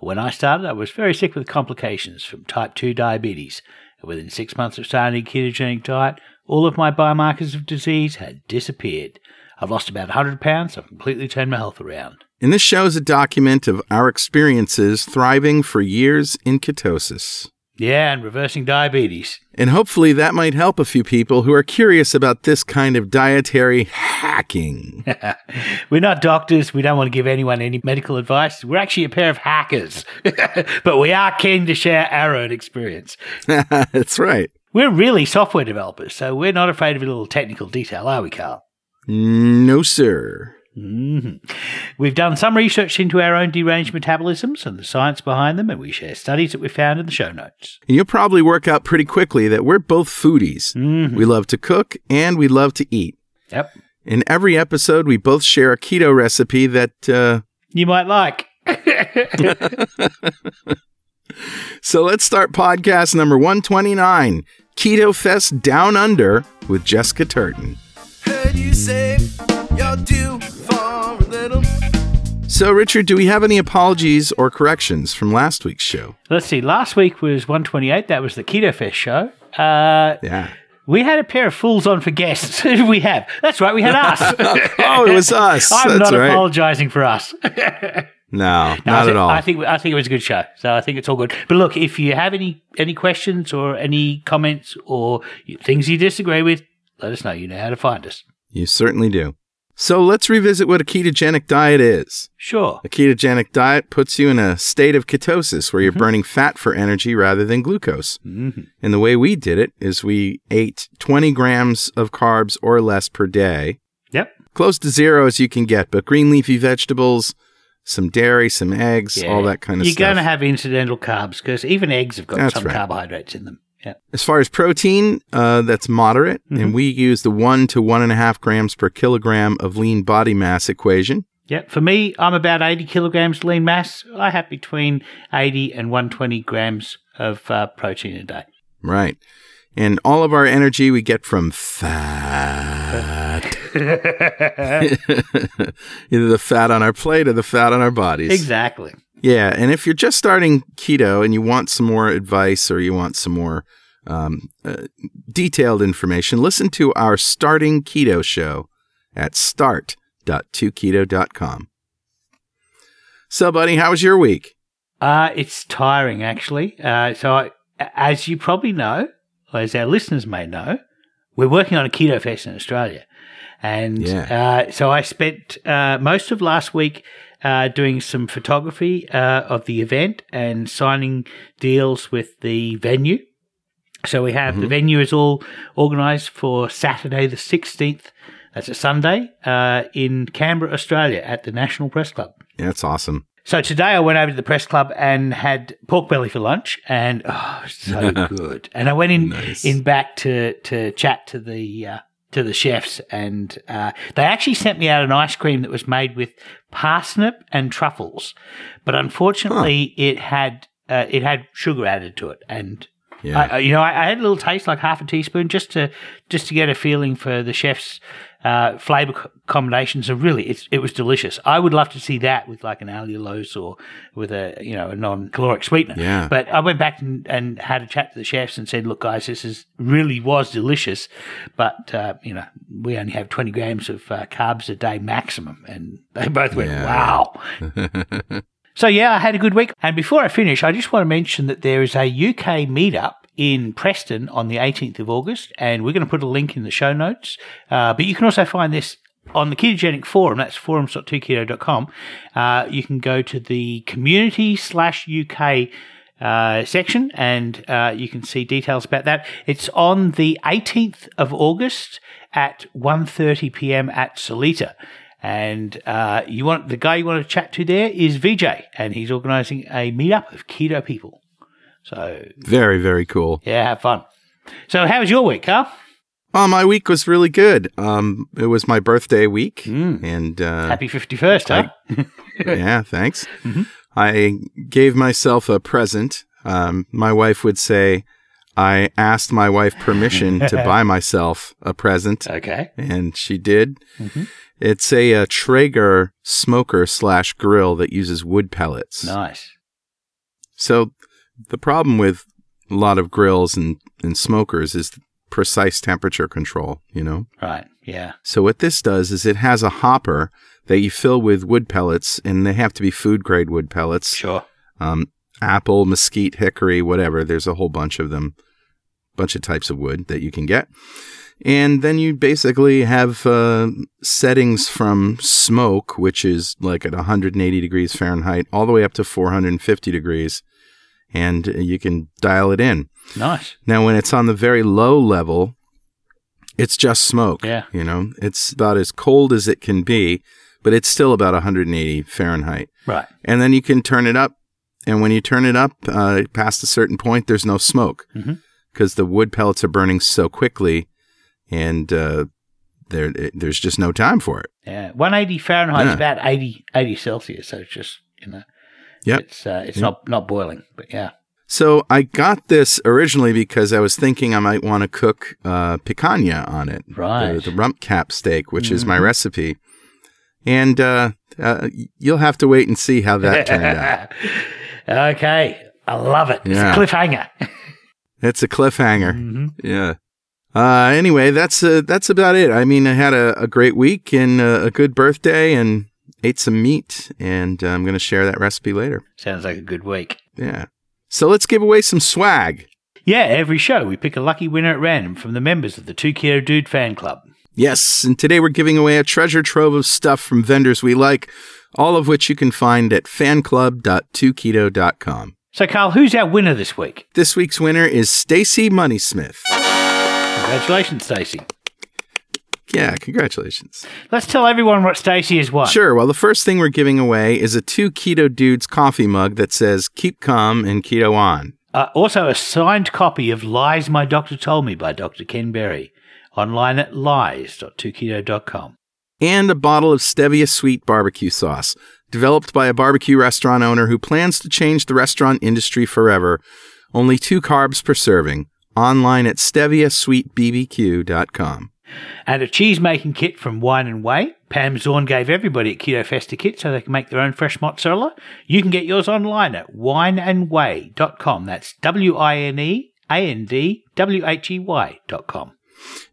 When I started, I was very sick with complications from type 2 diabetes. And within six months of starting a ketogenic diet, all of my biomarkers of disease had disappeared. I've lost about 100 pounds, I've completely turned my health around. And this show is a document of our experiences thriving for years in ketosis. Yeah, and reversing diabetes. And hopefully that might help a few people who are curious about this kind of dietary hacking. We're not doctors. We don't want to give anyone any medical advice. We're actually a pair of hackers. but we are keen to share our own experience. That's right. We're really software developers, so we're not afraid of a little technical detail, are we, Carl? No, sir. Mm-hmm. We've done some research into our own deranged metabolisms and the science behind them, and we share studies that we found in the show notes. And you'll probably work out pretty quickly that we're both foodies. Mm-hmm. We love to cook and we love to eat. Yep. In every episode, we both share a keto recipe that. Uh, you might like. so let's start podcast number 129 Keto Fest Down Under with Jessica Turton. Heard you say you're due for a little. So, Richard, do we have any apologies or corrections from last week's show? Let's see. Last week was 128. That was the Keto Fest show. Uh, Yeah. we had a pair of fools on for guests. Who did we have? That's right. We had us. Oh, it was us. I'm That's not right. apologizing for us. No, No, not at all. I think I think it was a good show, so I think it's all good. But look, if you have any any questions or any comments or things you disagree with, let us know. You know how to find us. you certainly do. So, let's revisit what a ketogenic diet is. Sure. A ketogenic diet puts you in a state of ketosis where you're burning fat for energy rather than glucose. Mhm. And the way we did it is we ate 20 grams of carbs or less per day, Yep. close to zero as you can get, but green leafy vegetables, some dairy, some eggs, all that kind of stuff. You're going to have incidental carbs because even eggs have got That's some right. carbohydrates in them. Yeah. As far as protein, uh, that's moderate, Mm-hmm. and we use the one to one and a half grams per kilogram of lean body mass equation. Yep. For me, I'm about 80 kilograms lean mass. I have between 80 and 120 grams of uh, protein a day. Right. And all of our energy we get from fat. Either the fat on our plate or the fat on our bodies. Exactly. Yeah. And if you're just starting keto and you want some more advice or you want some more um, uh, detailed information, listen to our Starting Keto show at start.2keto.com. So, buddy, how was your week? Uh, it's tiring, actually. Uh, so, I, as you probably know, or as our listeners may know, we're working on a keto fest in Australia. And Yeah. uh, so I spent uh, most of last week uh, doing some photography uh, of the event and signing deals with the venue. So we have the venue is all organised for Saturday the 16th. That's a Sunday uh, in Canberra, Australia at the National Press Club. Yeah, that's awesome. So today I went over to the press club and had pork belly for lunch, and oh, so good. And I went in Nice. in back to to chat to the uh, to the chefs, and uh, they actually sent me out an ice cream that was made with parsnip and truffles, but unfortunately it had uh, it had sugar added to it, and Yeah. I- you know, I, I had a little taste, like half a teaspoon, just to just to get a feeling for the chef's uh, flavor co- combinations. And really, it's, it was delicious. I would love to see that with like an allulose or with a you know a non-caloric sweetener. Yeah. But I went back and, and had a chat to the chefs and said, "Look, guys, this is really was delicious, but uh, you know we only have twenty grams of uh, carbs a day maximum." And they both went, Yeah. "Wow." So yeah, I had a good week. And before I finish, I just want to mention that there is a UK meetup in Preston on the 18th of August, and we're going to put a link in the show notes. Uh, but you can also find this on the ketogenic forum. That's forums.2keto.com. Uh, you can go to the community slash UK uh, section and uh, you can see details about that. It's on the 18th of August at 1.30 p.m. at Solita. And uh, you want the guy you want to chat to there is VJ, and he's organising a meetup of keto people. So, Very, very cool. yeah, have fun. So, how was your week, Carl? Oh, my week was really good. Um, it was my birthday week, Mm. and uh, Happy 51st, huh? yeah, thanks. Mhm. I gave myself a present. Um, my wife would say, I asked my wife permission to buy myself a present, Okay. and she did. Mhm. It's a, uh Traeger smoker slash grill that uses wood pellets. Nice. So the problem with a lot of grills and, and smokers is precise temperature control, you know? Right. Yeah. So what this does is it has a hopper that you fill with wood pellets, and they have to be food grade wood pellets. Sure. Um, apple, mesquite, hickory, whatever. There's a whole bunch of them, bunch of types of wood that you can get. And then you basically have uh, settings from smoke, which is like at 180 degrees Fahrenheit, all the way up to 450 degrees, and you can dial it in. Nice. Now, when it's on the very low level, it's just smoke. Yeah. You know, it's about as cold as it can be, but it's still about 180 Fahrenheit. Right. And then you can turn it up. And when you turn it up uh, past a certain point, there's no smoke Mhm. because the wood pellets are burning so quickly and uh, there, it- there's just no time for it. Yeah. 180 Fahrenheit Yeah. is about 80, 80 Celsius. So it's just, you know, Yep. it's, uh, it's Yep. not, not boiling, but yeah. So I got this originally because I was thinking I might want to cook uh, picanha on it. Right. The, the rump cap steak, which is my Mhm. recipe. And uh, uh, you'll have to wait and see how that turned out. okay. I love it. Yeah. It's a cliffhanger. It's a cliffhanger. hmm Yeah. Uh, anyway, that's uh, that's about it. I mean, I had a, a great week and uh, a good birthday, and ate some meat, and uh, I'm going to share that recipe later. Sounds like a good week. Yeah. So let's give away some swag. Yeah, every show we pick a lucky winner at random from the members of the Two Keto Dude fan club. Yes, and today we're giving away a treasure trove of stuff from vendors we like, all of which you can find at fanclub.2keto.com. So, Carl, who's our winner this week? This week's winner is Stacy Moneysmith. Congratulations, Stacey. Yeah, congratulations. Let's tell everyone what Stacy is won. Sure. Well, the first thing we're giving away is a two keto dudes coffee mug that says "Keep calm and keto on." Uh, also, a signed copy of Lies My Doctor Told Me by Dr. Ken Berry, online at lies.2keto.com. and a bottle of Stevia Sweet barbecue sauce, developed by a barbecue restaurant owner who plans to change the restaurant industry forever. Only two carbs per serving. Online at steviasweetbbq.com. And a cheese making kit from Wine and Whey. Pam Zorn gave everybody at Keto Fest a kit so they can make their own fresh mozzarella. You can get yours online at wineandway.com. That's W I N E A N D W H E Y.com.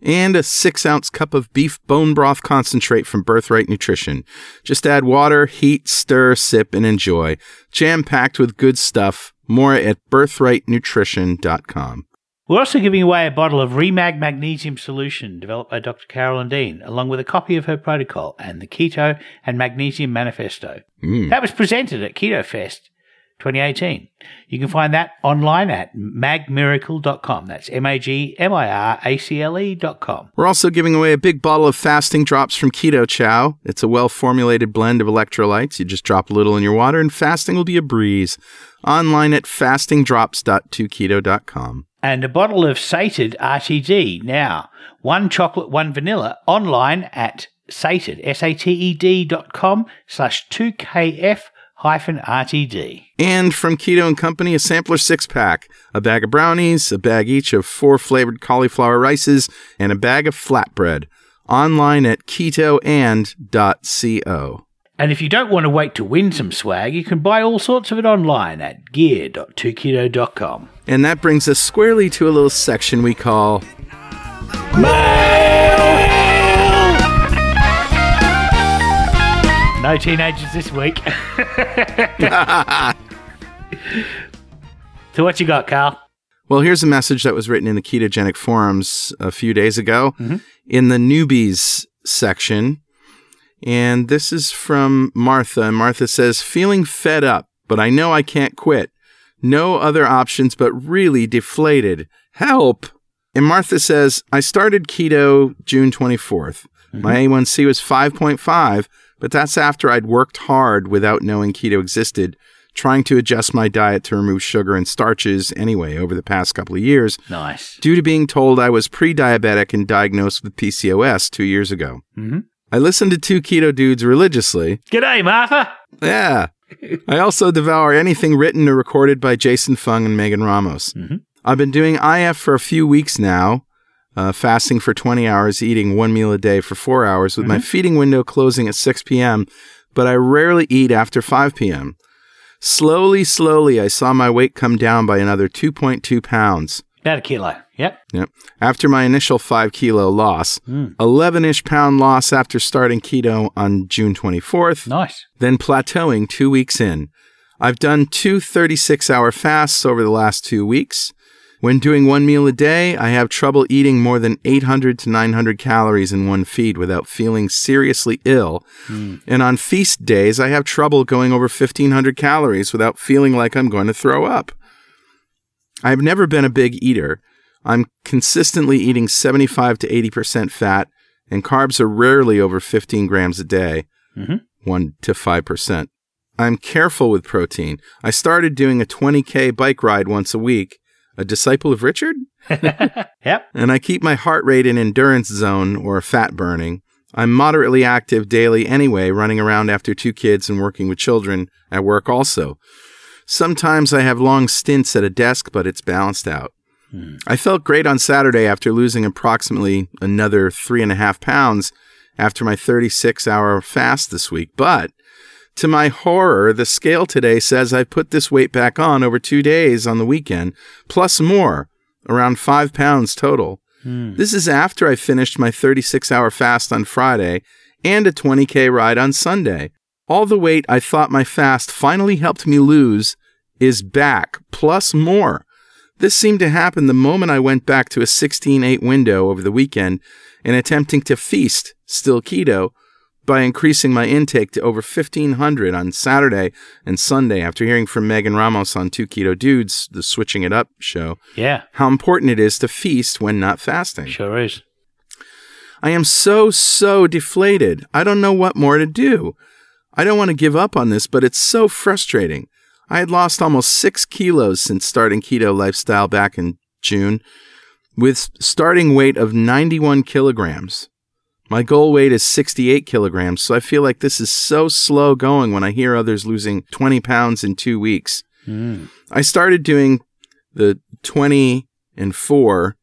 And a six ounce cup of beef bone broth concentrate from Birthright Nutrition. Just add water, heat, stir, sip, and enjoy. Jam packed with good stuff. More at birthrightnutrition.com. We're also giving away a bottle of Remag Magnesium Solution developed by Dr. Carolyn Dean, along with a copy of her protocol and the Keto and Magnesium Manifesto. Mm. That was presented at Keto Fest 2018. You can find that online at magmiracle.com. That's M A G M I R A C L E.com. We're also giving away a big bottle of fasting drops from Keto Chow. It's a well formulated blend of electrolytes. You just drop a little in your water, and fasting will be a breeze. Online at fastingdrops.2keto.com. And a bottle of Sated RTD. Now, one chocolate, one vanilla, online at sated, S-A-T-E-D dot com slash 2KF hyphen RTD. And from Keto and Company, a sampler six pack, a bag of brownies, a bag each of four flavored cauliflower rices, and a bag of flatbread. Online at ketoand.co. And if you don't want to wait to win some swag, you can buy all sorts of it online at gear.2keto.com. And that brings us squarely to a little section we call No teenagers this week. so what you got, Carl? Well, here's a message that was written in the ketogenic forums a few days ago mm-hmm. in the newbies section. And this is from Martha. And Martha says, feeling fed up, but I know I can't quit. No other options, but really deflated. Help. And Martha says, I started keto June 24th. My A1C was 5.5, but that's after I'd worked hard without knowing keto existed trying to adjust my diet to remove sugar and starches anyway over the past couple of years Nice. due to being told I was pre diabetic and diagnosed with PCOS two years ago. Mhm. I listened to two keto dudes religiously. G'day, Martha. Yeah. I also devour anything written or recorded by Jason Fung and Megan Ramos. Mhm. I've been doing IF for a few weeks now, uh, fasting for 20 hours, eating one meal a day for four hours, with my feeding window closing at 6 p.m., but I rarely eat after 5 p.m. Slowly, slowly, I saw my weight come down by another 2.2 pounds. About a kilo. Yep. Yep. After my initial five kilo loss, hmm. 11 ish pound loss after starting keto on June 24th, Nice. then plateauing two weeks in. I've done two 36 hour fasts over the last two weeks. When doing one meal a day, I have trouble eating more than 800 to 900 calories in one feed without feeling seriously ill. Hmm. And on feast days, I have trouble going over 1500 calories without feeling like I'm going to throw up. I've never been a big eater. I'm consistently eating 75 to 80% fat, and carbs are rarely over 15 grams a day, Mhm. 1 to 5%. I'm careful with protein. I started doing a 20K bike ride once a week. A disciple of Richard? Yep. and I keep my heart rate in endurance zone or fat burning. I'm moderately active daily anyway, running around after two kids and working with children at work also. Sometimes I have long stints at a desk, but it's balanced out. Mm. I felt great on Saturday after losing approximately another three and a half pounds after my 36 hour fast this week, but to my horror, the scale today says I put this weight back on over two days on the weekend, plus more, around five pounds total. Hmm. This is after I finished my 36 hour fast on Friday and a 20K ride on Sunday. All the weight I thought my fast finally helped me lose is back, plus more. This seemed to happen the moment I went back to a 16 8 window over the weekend and attempting to feast, still keto, by increasing my intake to over 1500 on Saturday and Sunday after hearing from Megan Ramos on Two Keto Dudes, the Switching It Up show, Yeah. how important it is to feast when not fasting. Sure is. I am so, so deflated. I don't know what more to do. I don't want to give up on this, but it's so frustrating. I had lost almost six kilos since starting keto lifestyle back in June, with starting weight of 91 kilograms. My goal weight is 68 kilograms, so I feel like this is so slow going when I hear others losing 20 pounds in two weeks. Hmm. I started doing the 20 and 4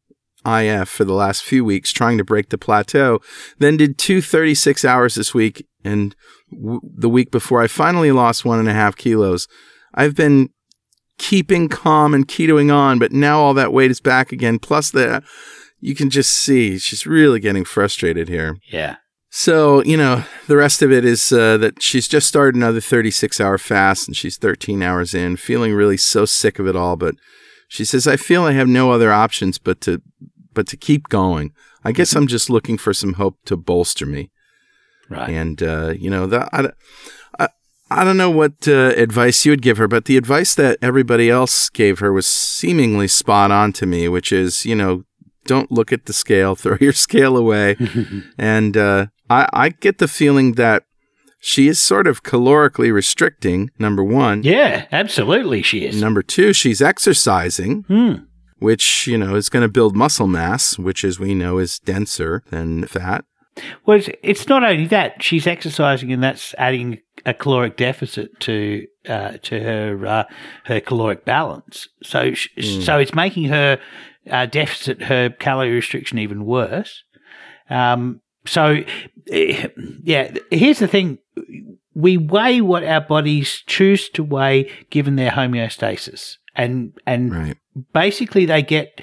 IF for the last few weeks, trying to break the plateau. Then did two 36 hours this week, and w- the week before I finally lost one and a half kilos. I've been keeping calm and ketoing on, but now all that weight is back again. Plus, the you can just see she's really getting frustrated here. Yeah. So, you know, the rest of it is uh, that she's just started another 36 hour fast and she's 13 hours in, feeling really so sick of it all. But she says, I feel I have no other options but to, but to keep going. I guess I'm just looking for some hope to bolster me. Right. And, uh, you know, the, I, I, don't know what uh, advice you would give her, but the advice that everybody else gave her was seemingly spot on to me, which is, you know, don't look at the scale, throw your scale away. and uh, I, I get the feeling that she is sort of calorically restricting, number one. Yeah, absolutely she is. Number two, she's exercising, Hmm. which, you know, is going to build muscle mass, which, as we know, is denser than fat. Well, it's, it's not only that she's exercising, and that's adding a caloric deficit to uh, to her uh, her caloric balance. So sh- so it's making her uh, deficit, her calorie restriction, even worse. Um, so eh, yeah, here's the thing: we weigh what our bodies choose to weigh, given their homeostasis, and and Right. basically they get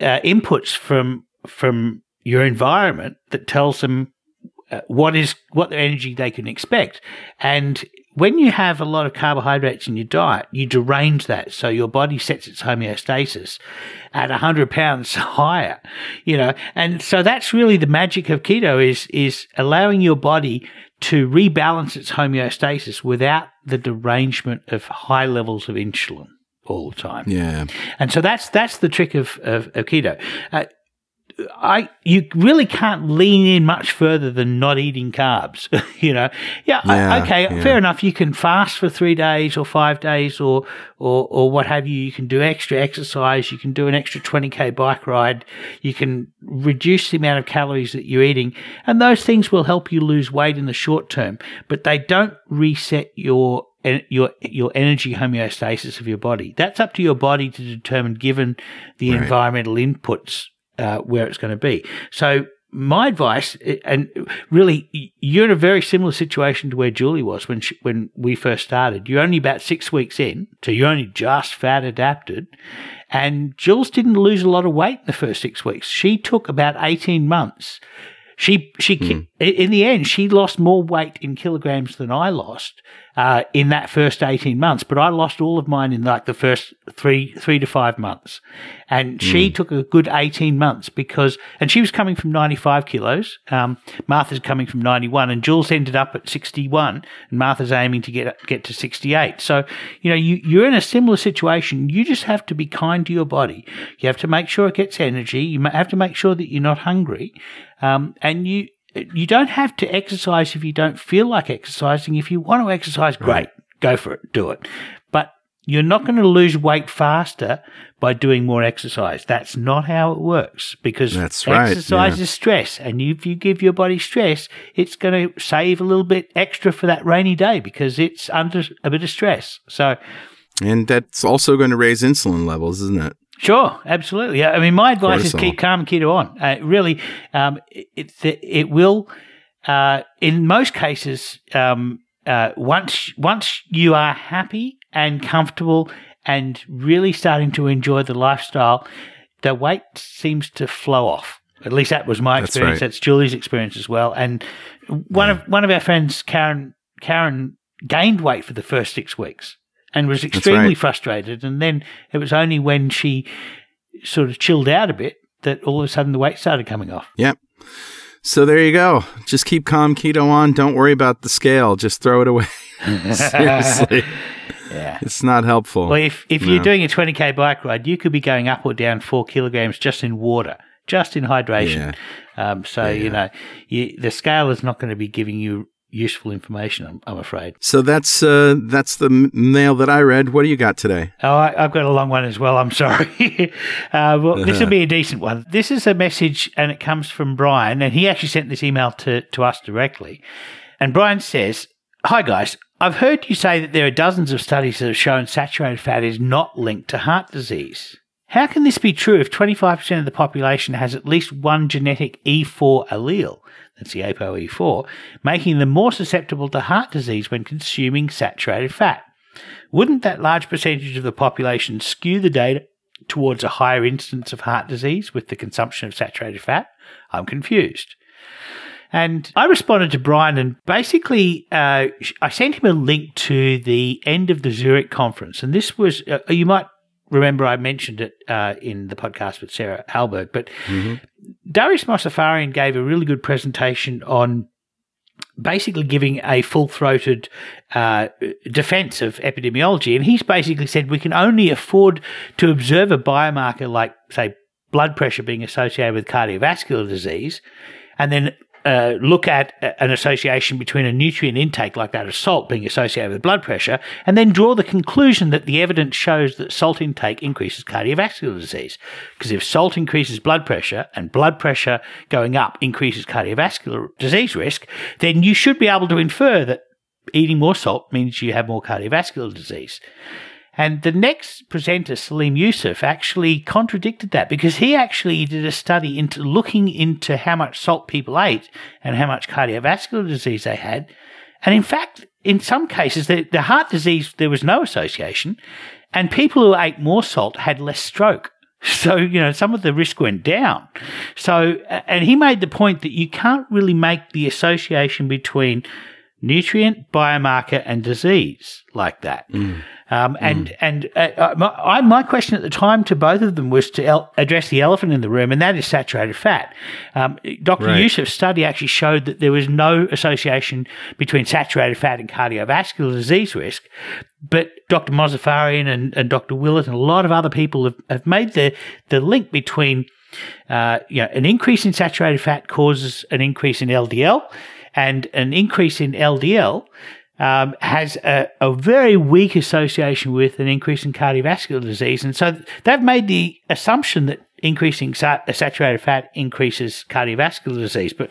uh, inputs from from your environment that tells them uh, what is what the energy they can expect and when you have a lot of carbohydrates in your diet you derange that so your body sets its homeostasis at 100 pounds higher you know and so that's really the magic of keto is is allowing your body to rebalance its homeostasis without the derangement of high levels of insulin all the time Yeah. and so that's that's the trick of, of, of keto. Uh, I you really can't lean in much further than not eating carbs. you know, yeah, Yeah, okay, yeah. fair enough. You can fast for three days or five days or or or what have you. You can do extra exercise. You can do an extra twenty k bike ride. You can reduce the amount of calories that you're eating, and those things will help you lose weight in the short term. But they don't reset your your your energy homeostasis of your body. That's up to your body to determine, given the Right. environmental inputs, uh, where it's going to be. So. My advice, and really, you're in a very similar situation to where Julie was when she, when we first started. You're only about six weeks in, so you're only just fat adapted. And Jules didn't lose a lot of weight in the first six weeks. She took about 18 months. She, she, ki- in the end, she lost more weight in kilograms than I lost, uh, in that first 18 months, but I lost all of mine in like the first three, three to five months. And she took a good 18 months because, and she was coming from 95 kilos. Um, Martha's coming from 91 and Jules ended up at 61 and Martha's aiming to get, get to 68. So, you know, you, you're in a similar situation. You just have to be kind to your body. You have to make sure it gets energy. You have to make sure that you're not hungry. Um, and you, you don't have to exercise if you don't feel like exercising. If you want to exercise, great, go for it, do it. But you're not going to lose weight faster by doing more exercise. That's not how it works because That's right, exercise yeah. is stress. And if you give your body stress, it's going to save a little bit extra for that rainy day because it's under a bit of stress. So, And that's also going to raise insulin levels, isn't it? Sure, absolutely. Yeah, I mean, my advice is keep calm and keep it on. Uh, really, um, it, it it will. Uh, in most cases, um, uh, once once you are happy and comfortable and really starting to enjoy the lifestyle, the weight seems to flow off. At least that was my That's experience. right. That's Julie's experience as well. And one of one of our friends, Karen, Karen gained weight for the first six weeks and was extremely right. frustrated. And then it was only when she sort of chilled out a bit that all of a sudden the weight started coming off. Yep. So there you go. Just keep calm keto on. Don't worry about the scale. Just throw it away. Seriously. Yeah. It's not helpful. Well, if, if No. you're doing a 20k bike ride, you could be going up or down four kilograms just in water, just in hydration. Um, so, you know, you, the scale is not going to be giving you useful information, I'm, I'm afraid. So that's uh, that's the mail that I read. What do you got today? Oh, I, I've got a long one as well. I'm sorry. uh, well, this will be a decent one. This is a message, and it comes from Brian, and he actually sent this email to, to us directly. And Brian says, Hi, guys. I've heard you say that there are dozens of studies that have shown saturated fat is not linked to heart disease. How can this be true if 25% of the population has at least one genetic E4 allele? That's the ApoE4, making them more susceptible to heart disease when consuming saturated fat. Wouldn't that large percentage of the population skew the data towards a higher incidence of heart disease with the consumption of saturated fat? I'm confused. And I responded to Brian and basically uh, I sent him a link to the end of the Zurich conference. And this was, uh, you might remember I mentioned it uh, in the podcast with Sarah Hallberg, but Darius Mozaffarian gave a really good presentation on basically giving a full throated uh, defense of epidemiology. And he's basically said we can only afford to observe a biomarker like, say, blood pressure being associated with cardiovascular disease, and then uh, look at an association between a nutrient intake like that of salt being associated with blood pressure, and then draw the conclusion that the evidence shows that salt intake increases cardiovascular disease. Because if salt increases blood pressure and blood pressure going up increases cardiovascular disease risk, then you should be able to infer that eating more salt means you have more cardiovascular disease. And the next presenter, Salim Yusuf, actually contradicted that because he actually did a study into looking into how much salt people ate and how much cardiovascular disease they had. And in fact, in some cases, the, the heart disease, there was no association. And people who ate more salt had less stroke. So, you know, some of the risk went down. So, and he made the point that you can't really make the association between nutrient, biomarker, and disease like that. Mm. Um, and and uh, uh, my, I, my question at the time to both of them was to el- address the elephant in the room, and that is saturated fat. Um, Dr. Right. Yusuf's study actually showed that there was no association between saturated fat and cardiovascular disease risk. But Dr. Mozaffarian and, and Dr. Willett and a lot of other people have, have made the, the link between Uh, you know, an increase in saturated fat causes an increase in LDL, and an increase in LDL um, has a, a, very weak association with an increase in cardiovascular disease. And so they've made the assumption that increasing saturated fat increases cardiovascular disease. But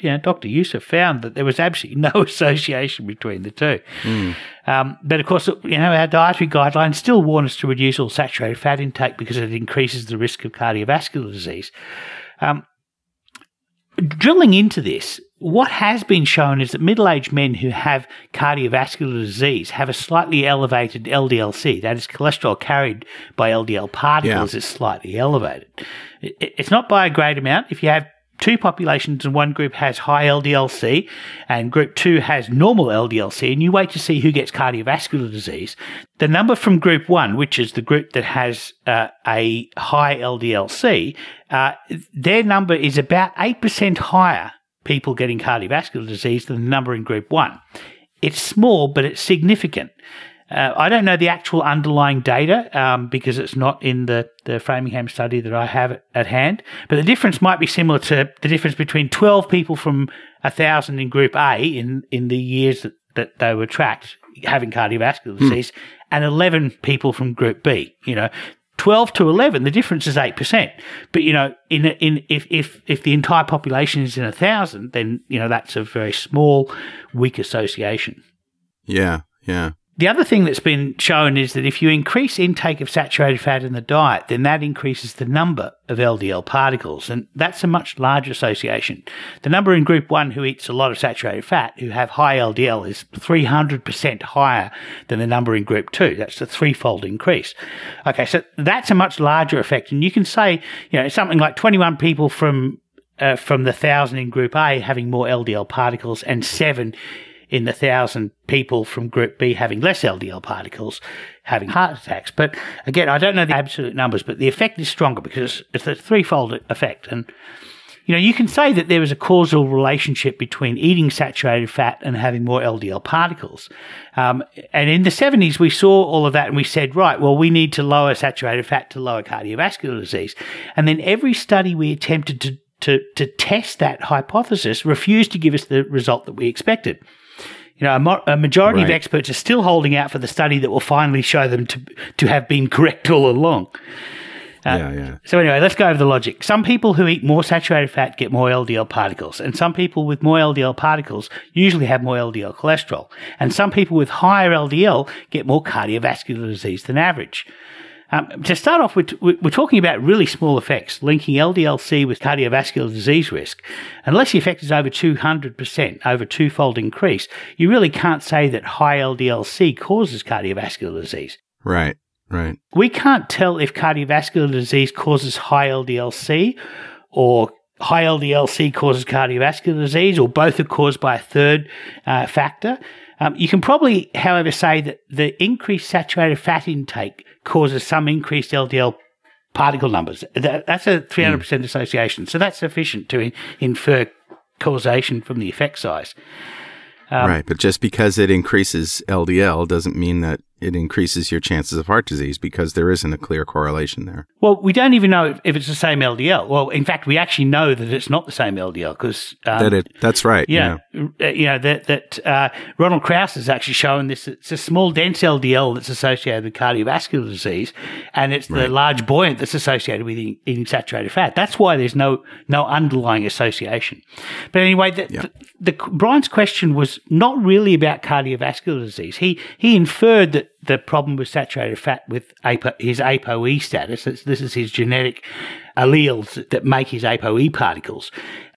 you know, Dr. Yusuf found that there was absolutely no association between the two. Mm. Um, but of course, you know, our dietary guidelines still warn us to reduce all saturated fat intake because it increases the risk of cardiovascular disease. Um, drilling into this, what has been shown is that middle aged men who have cardiovascular disease have a slightly elevated LDLC. That is, cholesterol carried by LDL particles yeah. is slightly elevated. It's not by a great amount. If you have two populations and one group has high LDLC and group two has normal LDLC, and you wait to see who gets cardiovascular disease, the number from group one, which is the group that has uh, a high LDLC, uh, their number is about 8% higher people getting cardiovascular disease than the number in group one. It's small, but it's significant. Uh, I don't know the actual underlying data um, because it's not in the, the Framingham study that I have at hand, but the difference might be similar to the difference between 12 people from 1,000 in Group A in, in the years that, that they were tracked having cardiovascular hmm. disease mm. and 11 people from Group B. You know, 12 to 11, the difference is 8%. But, you know, in, in, if, if, if the entire population is in a thousand, then, you know, that's a very small, weak association. Yeah. Yeah. The other thing that's been shown is that if you increase intake of saturated fat in the diet, then that increases the number of LDL particles, and that's a much larger association. The number in group 1 who eats a lot of saturated fat, who have high LDL, is 300% higher than the number in group 2. That's a threefold increase. Okay, so that's a much larger effect, and you can say, you know, something like 21 people from uh, from the thousand in group A having more LDL particles and seven in the thousand people from Group B having less LDL particles having heart attacks. But again, I don't know the absolute numbers, but the effect is stronger because it's a threefold effect. And, you know, you can say that there is a causal relationship between eating saturated fat and having more LDL particles. Um, and in the 70s, we saw all of that and we said, right, well, we need to lower saturated fat to lower cardiovascular disease. And then every study we attempted to to, to test that hypothesis refused to give us the result that we expected. You know, a, mo- a majority right. of experts are still holding out for the study that will finally show them to to have been correct all along. Uh, yeah, yeah. So anyway, let's go over the logic. Some people who eat more saturated fat get more LDL particles, and some people with more LDL particles usually have more LDL cholesterol, and some people with higher LDL get more cardiovascular disease than average. Um, to start off with, we're talking about really small effects linking LDLC with cardiovascular disease risk. Unless the effect is over 200%, over twofold increase, you really can't say that high LDLC causes cardiovascular disease. Right, right. We can't tell if cardiovascular disease causes high LDLC or high LDLC causes cardiovascular disease or both are caused by a third uh, factor. Um, you can probably, however, say that the increased saturated fat intake causes some increased LDL particle numbers. That, that's a 300% mm. association. So that's sufficient to in, infer causation from the effect size. Um, right. But just because it increases LDL doesn't mean that it increases your chances of heart disease because there isn't a clear correlation there. Well, we don't even know if it's the same LDL. Well, in fact, we actually know that it's not the same LDL because um, that it. That's right. Yeah, yeah. Uh, you know that that uh, Ronald Krauss has actually shown this. It's a small dense LDL that's associated with cardiovascular disease, and it's the right. large buoyant that's associated with eating, eating, saturated fat. That's why there's no no underlying association. But anyway, the, yeah. the, the Brian's question was not really about cardiovascular disease. He he inferred that the problem with saturated fat with APO, his ApoE status. This is his genetic alleles that make his ApoE particles.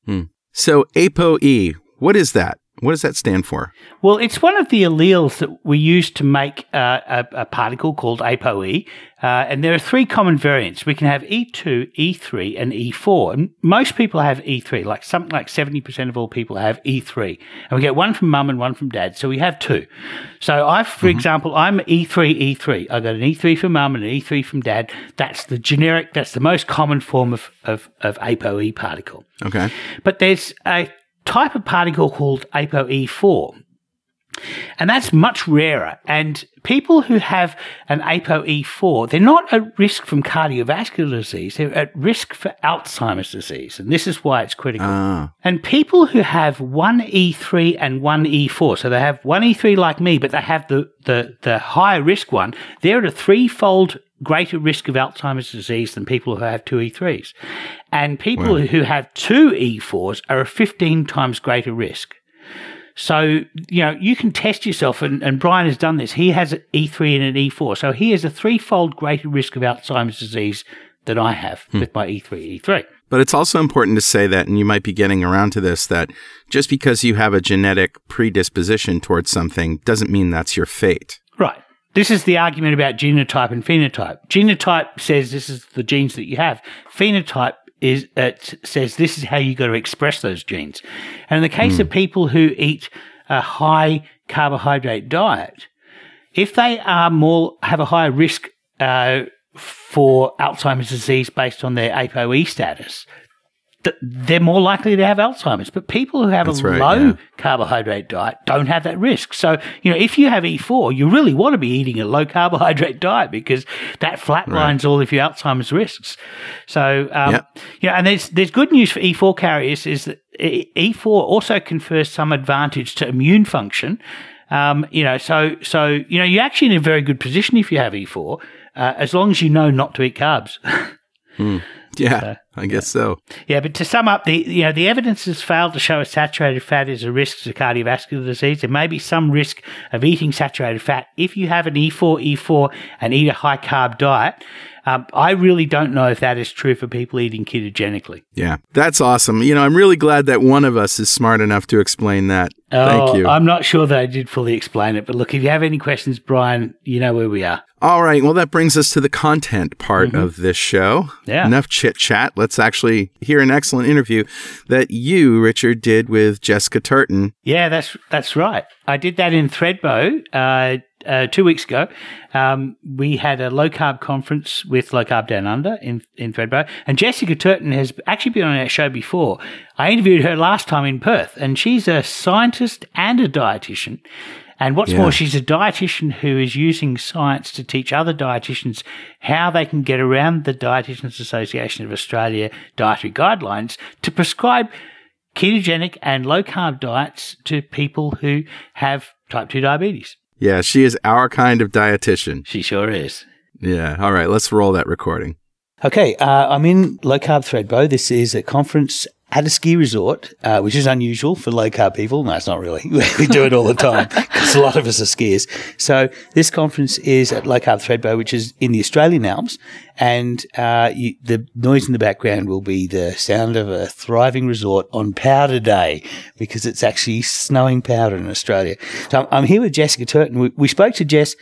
Hmm. So ApoE, what is that? What does that stand for? Well, it's one of the alleles that we use to make uh, a, a, particle called ApoE. Uh, and there are three common variants. We can have E2, E3, and E4. And most people have E3, like something like 70% of all people have E3. And we get one from mum and one from dad. So we have two. So I, for mm-hmm. example, I'm E3, E3. I got an E3 from mum and an E3 from dad. That's the generic, that's the most common form of, of, of ApoE particle. Okay. But there's a type of particle called ApoE4. And that's much rarer. And people who have an ApoE4, they're not at risk from cardiovascular disease, they're at risk for Alzheimer's disease. And this is why it's critical. Ah. And people who have 1E3 and 1E4, so they have 1E3 like me, but they have the, the, the higher risk one, they're at a threefold greater risk of Alzheimer's disease than people who have two E3s. And people Wow. who have two E4s are a 15 times greater risk. So, you know, you can test yourself, and, and Brian has done this. He has an E3 and an E4. So he has a threefold greater risk of Alzheimer's disease than I have hmm. with my E E3, E3. But it's also important to say that, and you might be getting around to this, that just because you have a genetic predisposition towards something doesn't mean that's your fate. Right. This is the argument about genotype and phenotype. Genotype says this is the genes that you have. Phenotype is it says this is how you got to express those genes. And in the case of people who eat a high carbohydrate diet, if they are more have a higher risk uh, for Alzheimer's disease based on their ApoE status, they're more likely to have Alzheimer's. But people who have That's a right, low yeah. carbohydrate diet don't have that risk. So, you know, if you have E4, you really want to be eating a low carbohydrate diet because that flatlines all of your Alzheimer's risks. So, um, Yep. you know, and there's, there's good news for E4 carriers is that E- E4 also confers some advantage to immune function. Um, you know, so, so, you know, you're actually in a very good position if you have E4, uh, as long as you know not to eat carbs. Yeah, I guess so. Yeah, but to sum up, the you know the evidence has failed to show a saturated fat is a risk to cardiovascular disease. There may be some risk of eating saturated fat if you have an E E4, E4, and eat a high carb diet. Um, I really don't know if that is true for people eating ketogenically. Yeah, that's awesome. You know, I'm really glad that one of us is smart enough to explain that. Thank Oh, you. I'm not sure that I did fully explain it, but look, if you have any questions, Brian, you know where we are. All right. Well, that brings us to the content part of this show. Mm-hmm. Yeah. Enough chit chat. Let's actually hear an excellent interview that you, Richard, did with Jessica Turton. Yeah, that's that's right. I did that in Thredbo uh, uh, two weeks ago. Um, we had a low carb conference with Low Carb Down Under in in Thredbo, and Jessica Turton has actually been on our show before. I interviewed her last time in Perth, and she's a scientist and a dietitian. And what's Yeah. more, she's a dietitian who is using science to teach other dietitians how they can get around the Dietitians Association of Australia dietary guidelines to prescribe ketogenic and low carb diets to people who have type 2 diabetes. Yeah, she is our kind of dietitian. She sure is. Yeah. All right. Let's roll that recording. Okay, uh, I'm in low carb Thredbo. This is a conference at a ski resort, uh, which is unusual for low carb people. No, it's not really. we do it all the time because a lot of us are skiers. So this conference is at low carb Thredbo, which is in the Australian Alps, and uh, you, the noise in the background will be the sound of a thriving resort on Powder Day because it's actually snowing powder in Australia. So I'm, I'm here with Jessica Turton. We, we spoke to Jess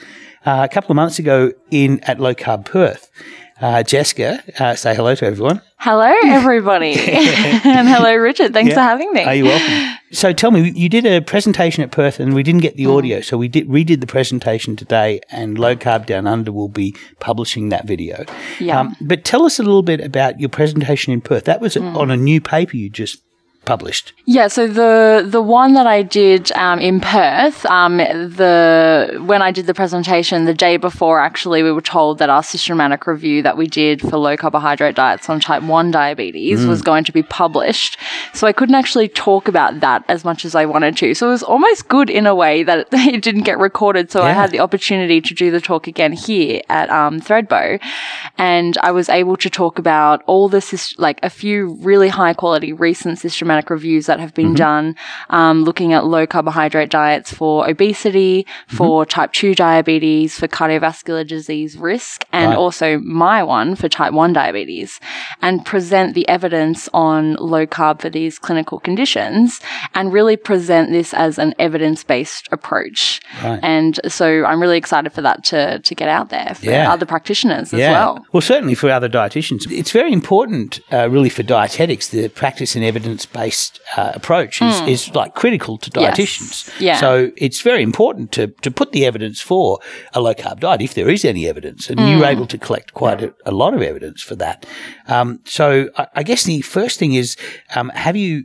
uh, a couple of months ago in at low carb Perth. Uh, Jessica, uh, say hello to everyone. Hello, everybody. and hello, Richard. Thanks Yeah. for having me. Are you welcome? so tell me, you did a presentation at Perth and we didn't get the Mm. audio, so we did redid the presentation today, and Low Carb Down Under will be publishing that video. Um, Yeah. but tell us a little bit about your presentation in Perth. That was Mm. on a new paper you just published. Yeah, so the the one that I did um, in Perth, um, the when I did the presentation the day before, actually, we were told that our systematic review that we did for low carbohydrate diets on type one diabetes was going to be published. So I couldn't actually talk about that as much as I wanted to. So it was almost good in a way that it didn't get recorded. So I had the opportunity to do the talk again here at um, Thredbo, and I was able to talk about all the sys- like a few really high quality recent systematic reviews that have been done, um, looking at low carbohydrate diets for obesity, for type two diabetes, for cardiovascular disease risk, and Right. also my one for type one diabetes, and present the evidence on low carb for these clinical conditions, and really present this as an evidence based approach. Right. And so I'm really excited for that to, to get out there for Yeah. other practitioners as well. Well, certainly for other dietitians. It's very important, uh, really, for dietetics. The practice and evidence based uh, approach is, is like critical to Hmm. Yes. dietitians. Yeah. So it's very important to, to put the evidence for a low carb diet, if there is any evidence. And Hmm. you're able to collect quite a, a lot of evidence for that. Um, so I, I guess the first thing is um, have you.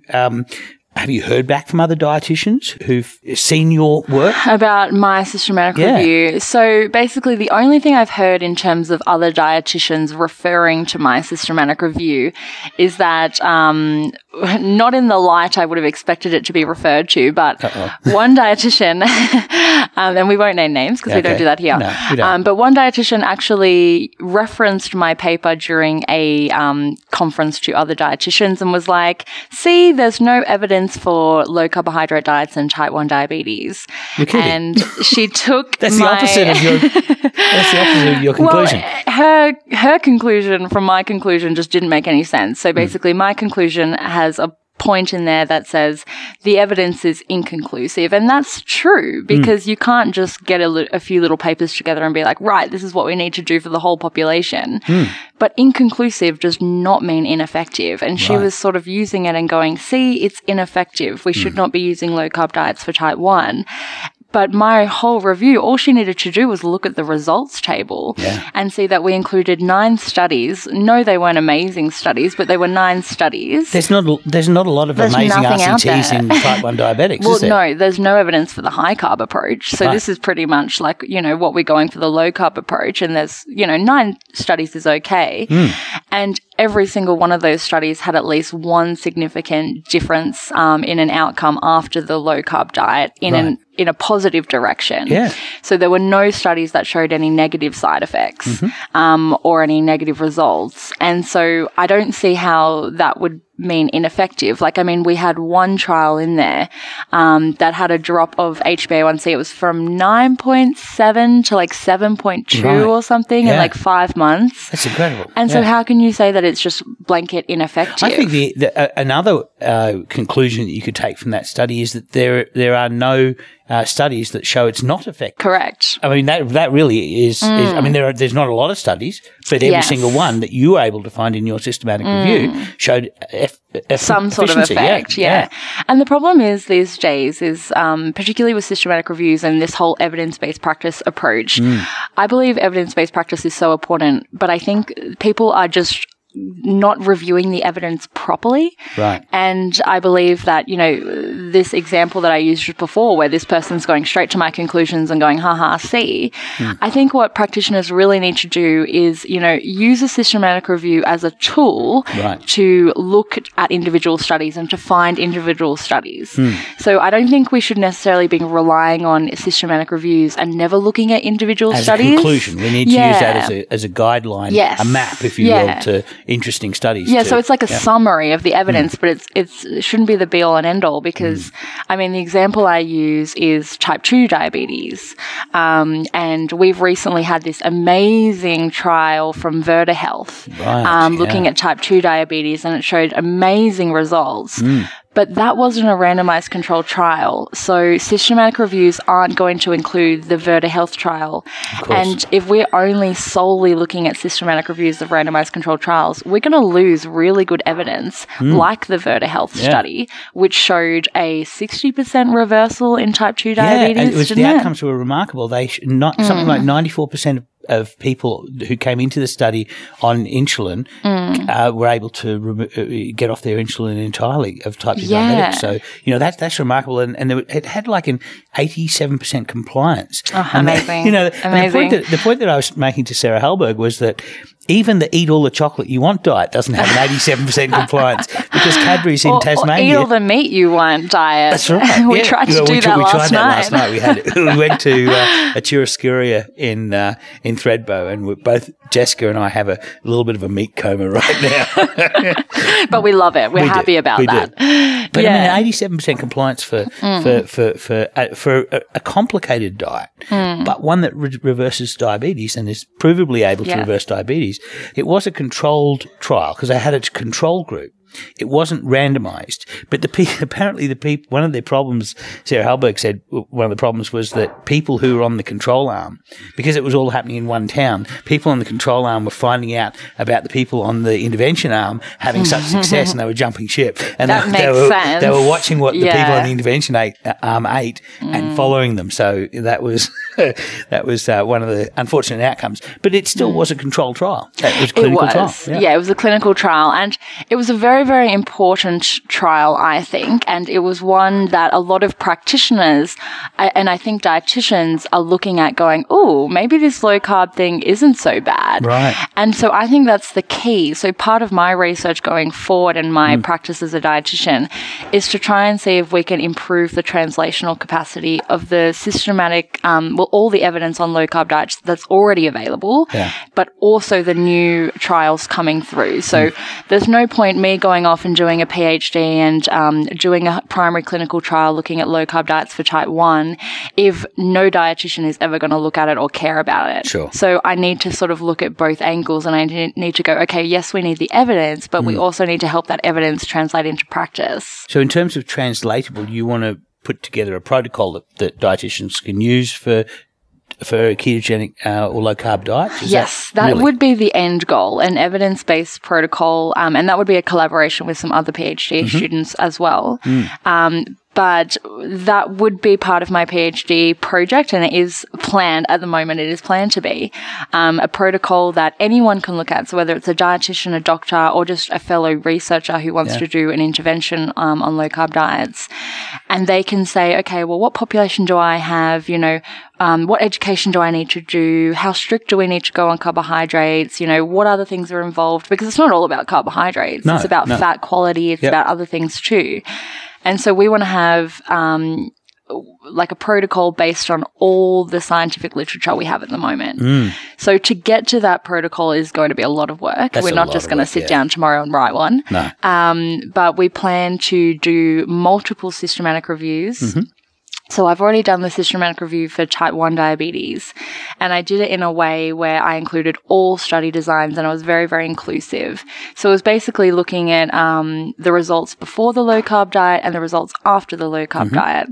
Have you heard back from other dietitians who've seen your work? About my systematic Yeah. review. So basically, the only thing I've heard in terms of other dietitians referring to my systematic review is that um, not in the light I would have expected it to be referred to, but one dietitian, um, and we won't name names because we don't do that here. No. Um, but one dietitian actually referenced my paper during a um, conference to other dietitians and was like, "See, there's no evidence for low carbohydrate diets and type one diabetes." You're. And she took That's the opposite of your. that's the opposite of your conclusion. well, her her conclusion from my conclusion just didn't make any sense. Hmm. So basically, my conclusion has a point in there that says the evidence is inconclusive, and that's true Hmm. because you can't just get a, li- a few little papers together and be like, right, this is what we need to do for the whole population. Hmm. But inconclusive does not mean ineffective, and she Right. was sort of using it and going, see, it's ineffective. We Hmm. should not be using low carb diets for type one. But my whole review, all she needed to do was look at the results table Yeah. and see that we included nine studies. No, they weren't amazing studies, but they were nine studies. there's not. A, there's not a lot of There's amazing RCTs in type one diabetics, well, no, there's no evidence for the high carb approach. So Right. this is pretty much like, you know, what we're going for the low carb approach. And there's, you know, nine studies is okay. Hmm. And every single one of those studies had at least one significant difference um, in an outcome after the low carb diet in Right. an in a positive direction. Yeah. So there were no studies that showed any negative side effects Mm-hmm. um, or any negative results. And so I don't see how that would mean ineffective. Like, I mean, we had one trial in there um, that had a drop of HbA1c. It was from 9.7 to like 7.2 Right. or something in like five months. That's incredible. And so, how can you say that it's just blanket ineffective? I think the, the uh, another uh, conclusion that you could take from that study is that there there are no uh, studies that show it's not effective. correct. I mean that that really is, is. I mean there are there's not a lot of studies, but every Yes. single one that you were able to find in your systematic review showed eff, eff- some sort of effect. Yeah, And the problem is these days is um, particularly with systematic reviews and this whole evidence based practice approach. I believe evidence based practice is so important, but I think people are just not reviewing the evidence properly. Right. And I believe that, you know, this example that I used before, where this person's going straight to my conclusions and going, haha, see, hmm. I think what practitioners really need to do is, you know, use a systematic review as a tool Right. to look at individual studies and to find individual studies. Hmm. So I don't think we should necessarily be relying on systematic reviews and never looking at individual As studies. a conclusion, we need to use that as a, as a guideline, Yes. a map, if you Yeah. will, to interesting studies. Yeah, so it's like a yeah. summary of the evidence, but it's it's it shouldn't be the be all and end all because I mean the example I use is type two diabetes, um, and we've recently had this amazing trial from Virta Health, Right, um, looking yeah. at type two diabetes, and it showed amazing results. Mm. But that wasn't a randomized controlled trial. So systematic reviews aren't going to include the Virta Health trial. And if we're only solely looking at systematic reviews of randomized controlled trials, we're going to lose really good evidence, like the Virta Health Hmm. Yeah. study, which showed a 60% reversal in type 2 diabetes. Yeah, was, the didn't it? Mm. outcomes were remarkable. They sh- not something like ninety four percent of of people who came into the study on insulin Mm. uh, were able to remo- uh, get off their insulin entirely of type 2 Yeah. diabetics. So, you know, that's, that's remarkable. And, and were- it had like an 87% compliance. Oh, that- amazing. you know, and the point, that, the point that I was making to Sarah Hallberg was that even the eat all the chocolate you want diet doesn't have an 87% compliance because Cadbury's in Or- or Tasmania. eat all the meat you want diet. That's right. we Yeah. tried to Well, do we, that, we last, tried night. that last night. We had we went to uh, a churrascaria in uh, in Thredbo, and both Jessica and I have a little bit of a meat coma right now. but we love it. We're We do. happy about We do. that. But Yeah. Mm. I mean, eighty-seven percent compliance for for for for, uh, for a, a complicated diet, but one that re- reverses diabetes and is provably able to reverse diabetes. It was a controlled trial because they had a control group. It wasn't randomized, but the pe- apparently the people one of their problems. Sarah Hallberg said one of the problems was that people who were on the control arm, because it was all happening in one town, people on the control arm were finding out about the people on the intervention arm having such success, and they were jumping ship. And That they, makes they were, sense. They were watching what the people on the intervention ate, uh, arm ate and following them. So that was that was uh, one of the unfortunate outcomes. But it still was a controlled trial. It was a It clinical was. trial. Yeah. it was a clinical trial. And it was a very, very, very important trial, I think. And it was one that a lot of practitioners and I think dietitians are looking at going, oh, maybe this low carb thing isn't so bad. Right. And so I think that's the key. So part of my research going forward and my practice as a dietitian is to try and see if we can improve the translational capacity of the systematic, um, well, all the evidence on low carb diets that's already available, Yeah. but also the new trials coming through. So there's no point me going off and doing a PhD and um, doing a primary clinical trial looking at low carb diets for type 1 if no dietitian is ever going to look at it or care about it. Sure. So I need to sort of look at both angles and I need to go, okay, yes, we need the evidence, but we also need to help that evidence translate into practice. So, in terms of translatable, you want to put together a protocol that, that dietitians can use for for a ketogenic uh, or low carb diet. Is yes, that, really- would be the end goal, an evidence based protocol, um, and that would be a collaboration with some other PhD Mm-hmm. students as well. Mm. Um, but that would be part of my PhD project, and it is planned at the moment. It is planned to be um, a protocol that anyone can look at. So whether it's a dietitian, a doctor, or just a fellow researcher who wants to do an intervention um, on low carb diets, and they can say, okay, well, what population do I have? You know, um, what education do I need to do? How strict do we need to go on carbohydrates? You know, what other things are involved? Because it's not all about carbohydrates. No, it's about no. fat quality. It's Yep. about other things too. And so we want to have, um, like a protocol based on all the scientific literature we have at the moment. Mm. So to get to that protocol is going to be a lot of work. That's We're not just going to sit yeah. down tomorrow and write one. No. Um, but we plan to do multiple systematic reviews. Mm-hmm. So I've already done the systematic review for type 1 diabetes and I did it in a way where I included all study designs and I was very, very inclusive. So it was basically looking at um, the results before the low carb diet and the results after the low carb Mm-hmm. diet.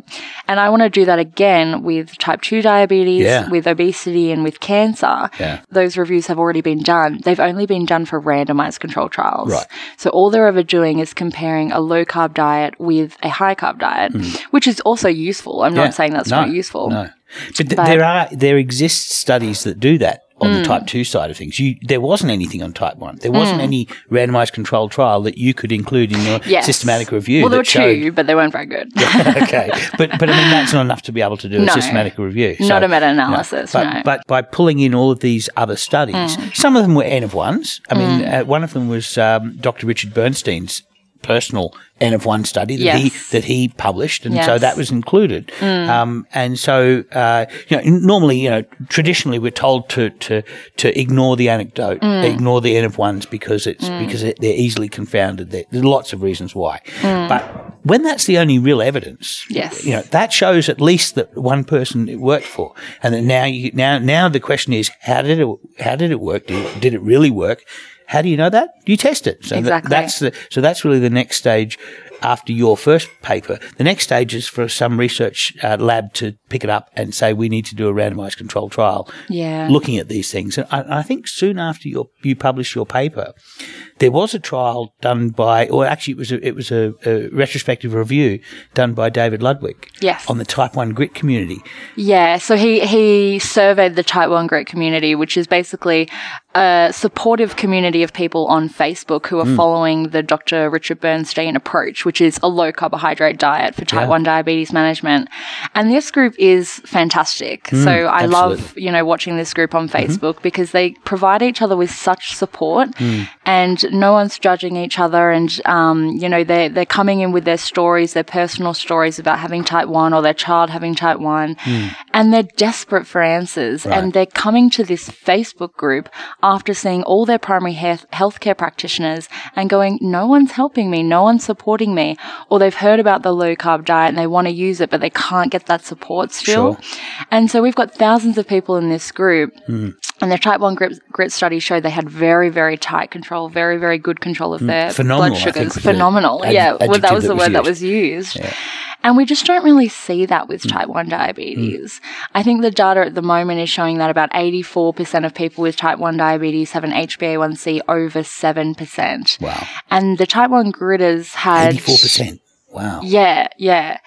And I want to do that again with type 2 diabetes, Yeah. with obesity and with cancer. Yeah. Those reviews have already been done. They've only been done for randomized control trials. Right. So all they're ever doing is comparing a low carb diet with a high carb diet, which is also useful. I'm Mm. Yeah. not saying that's No, not useful. No, but, th- But- there are there exist studies that do that on Mm. the type two side of things. You there wasn't anything on type one. There wasn't any randomized controlled trial that you could include in your Mm. Yes. systematic review. Well, there were showed, two, but they weren't very good. okay, but but I mean that's not enough to be able to do a systematic review. Not a meta-analysis, But, no. Mm. but by pulling in all of these other studies, some of them were N of ones. I mean, uh, one of them was um, Dr. Richard Bernstein's personal N of one study that he that he published, and so Yes. Mm. that was included. Um, and so, uh, you know, normally, you know, traditionally we're told to to to ignore the anecdote, Mm. ignore the N of ones because it's because it, they're easily confounded. There, there's lots of reasons why, but when that's the only real evidence, Mm. Yes. you know, that shows at least that one person it worked for, and then now you now now the question is how did it how did it work? Did it, did it really work? How do you know that? You test it. So that- that's the so that's really the next stage after your first paper. The next stage is for some research uh, lab to pick it up and say we need to do a randomized controlled trial Yeah. looking at these things. And I, I think soon after your, you publish your paper, there was a trial done by, or actually it was a, it was a, a retrospective review done by David Ludwig Yes. on the type 1 grit community. Yeah, so he, he surveyed the type 1 grit community, which is basically a supportive community of people on Facebook who are Hmm. following the Dr. Richard Bernstein approach, which is a low carbohydrate diet for type Yeah. 1 diabetes management. And this group is fantastic. Hmm, so I love, you know, watching this group on mm-hmm. Facebook because they provide each other with such support hmm. and no one's judging each other. And, um, you know, they're, they're coming in with their stories, their personal stories about having type 1 or their child having type 1. And they're desperate for answers. And they're coming to this Facebook group after seeing all their primary health, healthcare practitioners and going, no one's helping me. No one's supporting me. Or they've heard about the low carb diet and they want to use it, but they can't get that support still. Sure. And so we've got thousands of people in this group. And their type 1 grit, grit study showed they had very, very tight control, very, very good control of their Mm. Blood sugars. Phenomenal. ad- yeah, well, that was the that was word that was used. And we just don't really see that with Mm. type 1 diabetes. I think the data at the moment is showing that about 84% of people with type 1 diabetes have an HbA1c over 7%. Wow. And the type 1 gritters had 84%. Wow. Yeah, yeah.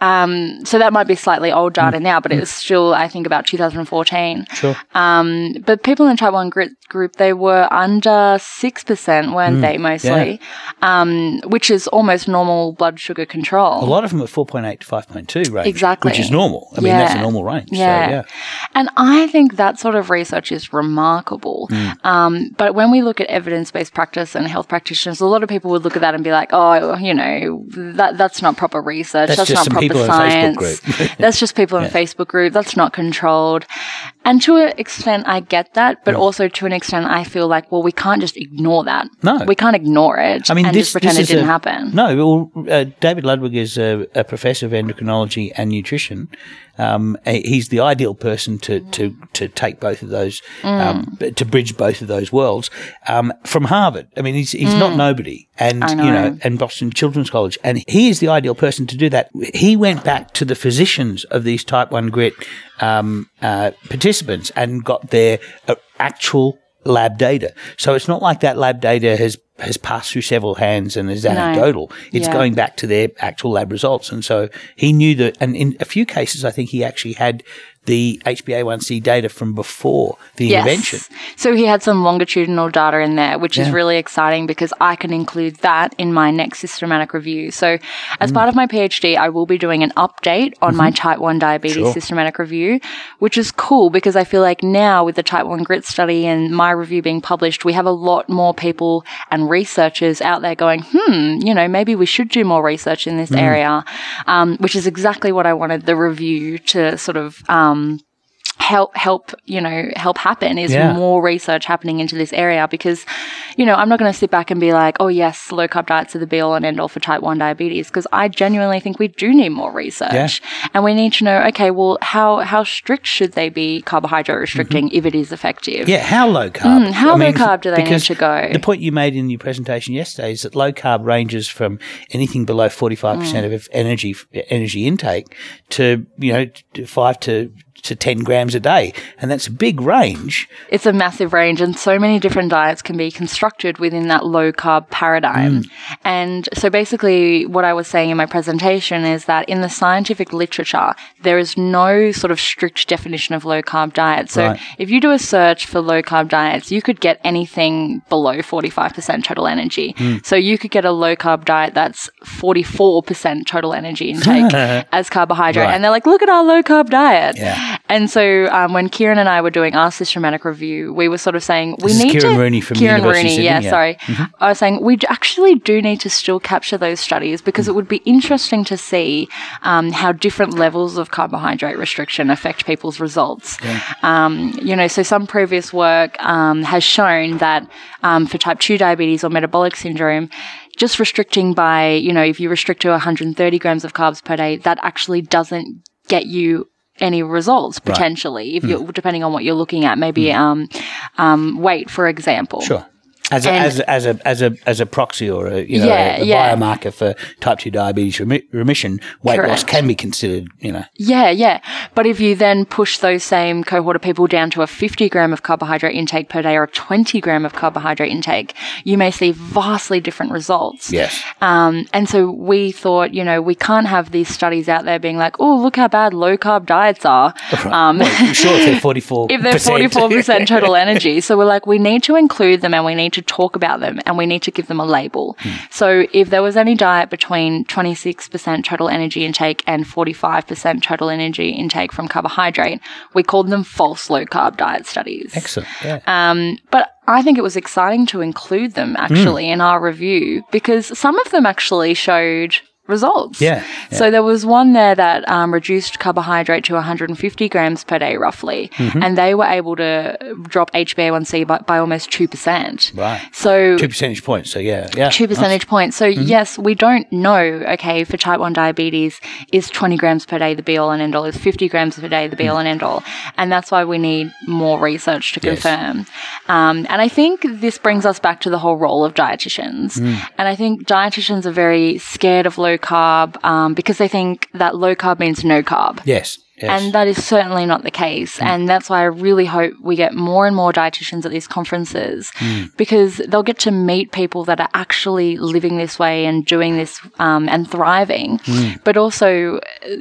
Um, so that might be slightly old data now, but it was still, I think, about 2014. Sure. Um, but people in type 1 group, group they were under 6%, weren't they, mostly? Um, which is almost normal blood sugar control. A lot of them at 4.8 to 5.2 range. Exactly. Which is normal. I mean, that's a normal range. Yeah. So, yeah. And I think that sort of research is remarkable. Mm. Um, but when we look at evidence based practice and health practitioners, a lot of people would look at that and be like, oh, you know, that, that's not proper research. That's That's, just not proper people in a Facebook science. group." that's just people in a Facebook group. That's not controlled. And to an extent, I get that. But also to an extent, I feel like, well, we can't just ignore that. No. We can't ignore it I mean, and this, just pretend it didn't a- happen. No, well, uh, David Ludwig is a, a professor of endocrinology and nutrition. Um, he's the ideal person to, to, to take both of those, um, Mm. to bridge both of those worlds. Um, from Harvard. I mean, he's, he's not nobody and, Mm. I you know. know, and Boston Children's College. And he is the ideal person to do that. He went back to the physicians of these type 1 grit, um, uh, participants and got their uh, actual lab data. So it's not like that lab data has has passed through several hands and is anecdotal. It's Yeah. going back to their actual lab results. And so he knew that, and in a few cases, I think he actually had the HbA1c data from before the intervention. So he had some longitudinal data in there, which is really exciting because I can include that in my next systematic review. So as Mm. part of my PhD, I will be doing an update on Mm-hmm. my type 1 diabetes systematic review, which is cool because I feel like now with the type 1 grit study and my review being published, we have a lot more people and researchers out there going, hmm, you know, maybe we should do more research in this Mm. area, um, which is exactly what I wanted the review to sort of, um, um, help help you know help happen is Yeah. more research happening into this area because you know i'm not going to sit back and be like oh yes low carb diets are the be all and end all for type 1 diabetes because i genuinely think we do need more research and we need to know okay well how how strict should they be carbohydrate restricting if it is effective Mm-hmm. Yeah, how low carb? Mm, how low carb do they need to go? The point you made in your presentation yesterday is that low carb ranges from anything below forty five Mm. percent of energy energy intake to you know five to to ten grams a day, and that's a big range. it's a massive range and so many different diets can be constructed within that low carb paradigm. Mm. And so basically what I was saying in my presentation is that in the scientific literature, there is no sort of strict definition of low carb diet. So Right. if you do a search for low carb diets, you could get anything below 45% total energy. Mm. So you could get a low carb diet that's 44% total energy intake as carbohydrate. Right. And they're like, look at our low carb diet. Yeah. And so um, when Kieran and I were doing our systematic review, we were sort of saying we This is need Kieran to Rooney from Kieran University Rooney, yeah, yeah. Mm-hmm. sorry. I was saying we actually do need to still capture those studies because it would be interesting to see um, how different levels of carbohydrate restriction affect people's results. Um, you know, so some previous work um, has shown that um, for type two diabetes or metabolic syndrome. Just restricting by, you know, if you restrict to 130 grams of carbs per day, that actually doesn't get you any results potentially if Hmm. you depending on what you're looking at maybe um, um, weight for example Sure. As a, And- as, a, as a as a as a proxy or a you know Yeah, a, a yeah. biomarker for type two diabetes remi- remission, weight loss can be considered. You know, yeah yeah but if you then push those same cohort of people down to a 50 gram of carbohydrate intake per day or a 20 gram of carbohydrate intake you may see vastly different results yes, Um, and so we thought, you know, we can't have these studies out there being like, oh, look how bad low carb diets are. Um, sure. If they're forty four, if they're 44% total energy. So we're like, we need to include them and we need to talk about them and we need to give them a label. So if there was any diet between 26% total energy intake and 45% total energy intake from carbohydrate, we called them false low carb diet studies. Excellent. Yeah. Um, but I think it was exciting to include them actually in our review because some of them actually showed results. Yeah, So there was one there that um, reduced carbohydrate to 150 grams per day roughly, Mm-hmm. and they were able to drop HbA1c by, by almost 2%. Right. So Two percentage points. So yeah, yeah. two percentage points. So Mm-hmm. yes, we don't know. Okay, for type one diabetes, is twenty grams per day the be all and end all? Is fifty grams per day the be all and end all? And that's why we need more research to. Yes. confirm. Um, and I think this brings us back to the whole role of dietitians. Mm. And I think dietitians are very scared of low carb um, because they think that low carb means no carb. Yes. Yes. And that is certainly not the case. And that's why I really hope we get more and more dietitians at these conferences because they'll get to meet people that are actually living this way and doing this um, and thriving, but also uh,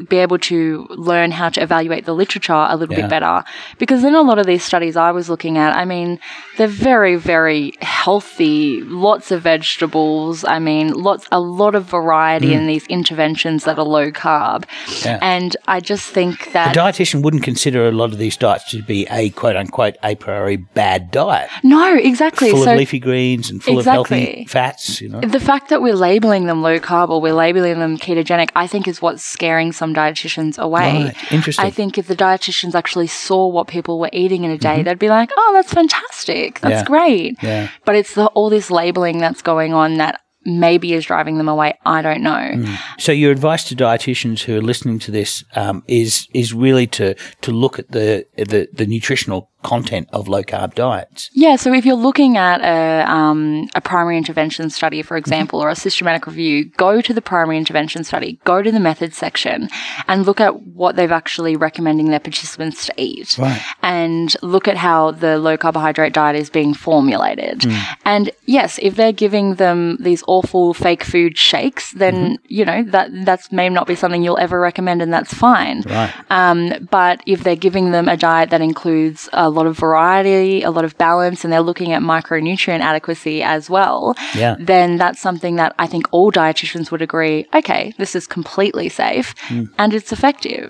be able to learn how to evaluate the literature a little Yeah. bit better. Because in a lot of these studies I was looking at, I mean, they're very, very healthy, lots of vegetables. I mean, lots, a lot of variety in these interventions that are low carb. Yeah. And I just think A dietitian wouldn't consider a lot of these diets to be a quote unquote a priori bad diet, no, exactly. full so of leafy greens and full Exactly. of healthy fats. You know, the fact that we're labeling them low carb or we're labeling them ketogenic, I think is what's scaring some dietitians away. Right. Interesting. I think if the dietitians actually saw what people were eating in a day, they'd be like, "Oh, that's fantastic. That's Mm-hmm. Yeah. great." Yeah. But it's the, all this labeling that's going on that maybe is driving them away. I don't know. Mm. So your advice to dietitians who are listening to this um, is is really to to look at the the, the nutritional content of low carb diets. Yeah, so if you're looking at a, um, a primary intervention study, for example, or a systematic review, go to the primary intervention study, go to the methods section, and look at what they've actually recommending their participants to eat. Right. And look at how the low carbohydrate diet is being formulated. And yes, if they're giving them these awful fake food shakes, then, you know, that that's may not be something you'll ever recommend, and that's fine. Right. Um, but if they're giving them a diet that includes a lot of variety, a lot of balance, and they're looking at micronutrient adequacy as well, Yeah. then that's something that I think all dietitians would agree okay, this is completely safe Hmm. and it's effective.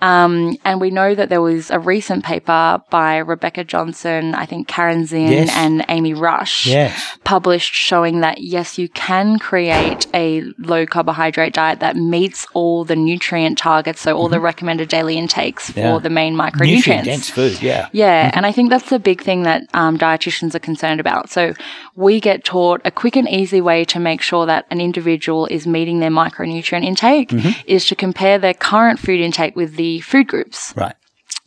Um, and we know that there was a recent paper by Rebecca Johnson, I think Caryn Zinn, Yes. and Amy Rush Yes. published showing that yes, you can create a low carbohydrate diet that meets all the nutrient targets, so all the recommended daily intakes for Mm-hmm. Yeah. the main Nutrient micronutrients. dense food. Yeah. Yeah, and I think that's the big thing that um, dietitians are concerned about. So we get taught a quick and easy way to make sure that an individual is meeting their micronutrient intake Mm-hmm. is to compare their current food intake with the food groups. Right.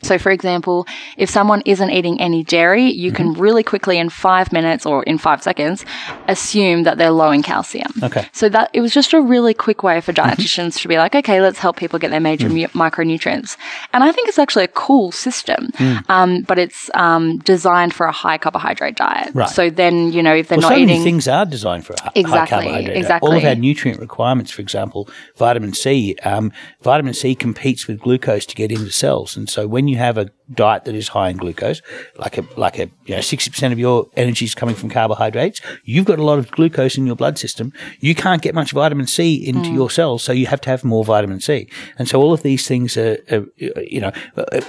So, for example, if someone isn't eating any dairy, you can Mm-hmm. really quickly, in five minutes or in five seconds, assume that they're low in calcium. Okay. So that it was just a really quick way for Mm-hmm. dietitians to be like, okay, let's help people get their major mu- micronutrients. And I think it's actually a cool system, Mm. um, but it's um, designed for a high carbohydrate diet. Right. So then, you know, if they're Well, not so eating. many things are designed for a Exactly, high carbohydrate. diet. exactly. All of our nutrient requirements, for example, vitamin C. Um, vitamin C competes with glucose to get into cells, and so when you have a diet that is high in glucose, like a like a you know sixty percent of your energy is coming from carbohydrates, you've got a lot of glucose in your blood system. You can't get much vitamin C into Mm. your cells, so you have to have more vitamin C. And so all of these things are, are you know, uh,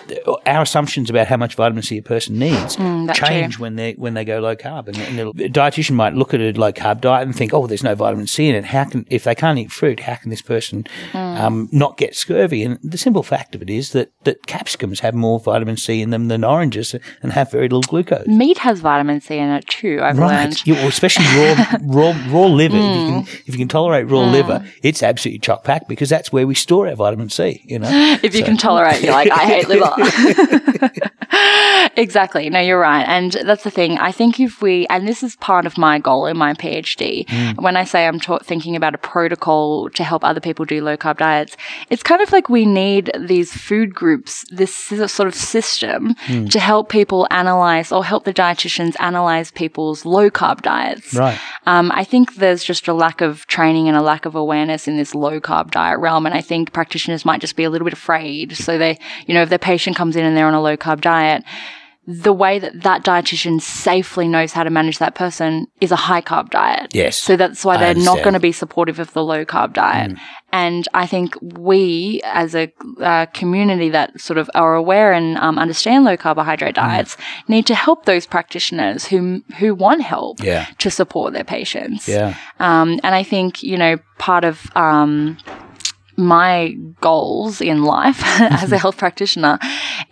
our assumptions about how much vitamin C a person needs Mm, change true. when they when they go low carb. And, and a dietitian might look at a low carb diet and think, oh, there's no vitamin C in it. How can if they can't eat fruit, how can this person Mm. um, not get scurvy? And the simple fact of it is that that capsicums have more vitamin C in them than oranges and have very little glucose. Meat has vitamin C in it too, I've Right, learned. well, especially raw, raw, raw liver. If, you Mm. can, if you can tolerate raw liver, it's absolutely chock packed because that's where we store our vitamin C. You know, if you can tolerate, you're like, I hate liver. exactly. No, you're right. And that's the thing. I think if we, and this is part of my goal in my PhD, when I say I'm ta- thinking about a protocol to help other people do low carb diets, it's kind of like we need these food groups, this sort of system to help people analyze or help the dietitians analyze people's low carb diets. Right. Um, I think there's just a lack of training and a lack of awareness in this low carb diet realm. And I think practitioners might just be a little bit afraid. So they, you know, if their patient comes in and they're on a low carb diet, the way that that dietitian safely knows how to manage that person is a high carb diet. Yes, So that's why they're not going to be supportive of the low carb diet. And I think we, as a uh, community that sort of are aware and um, understand low carbohydrate diets, need to help those practitioners who who want help Yeah. to support their patients. yeah, Um, and I think, you know, part of um, my goals in life as a mm-hmm. health practitioner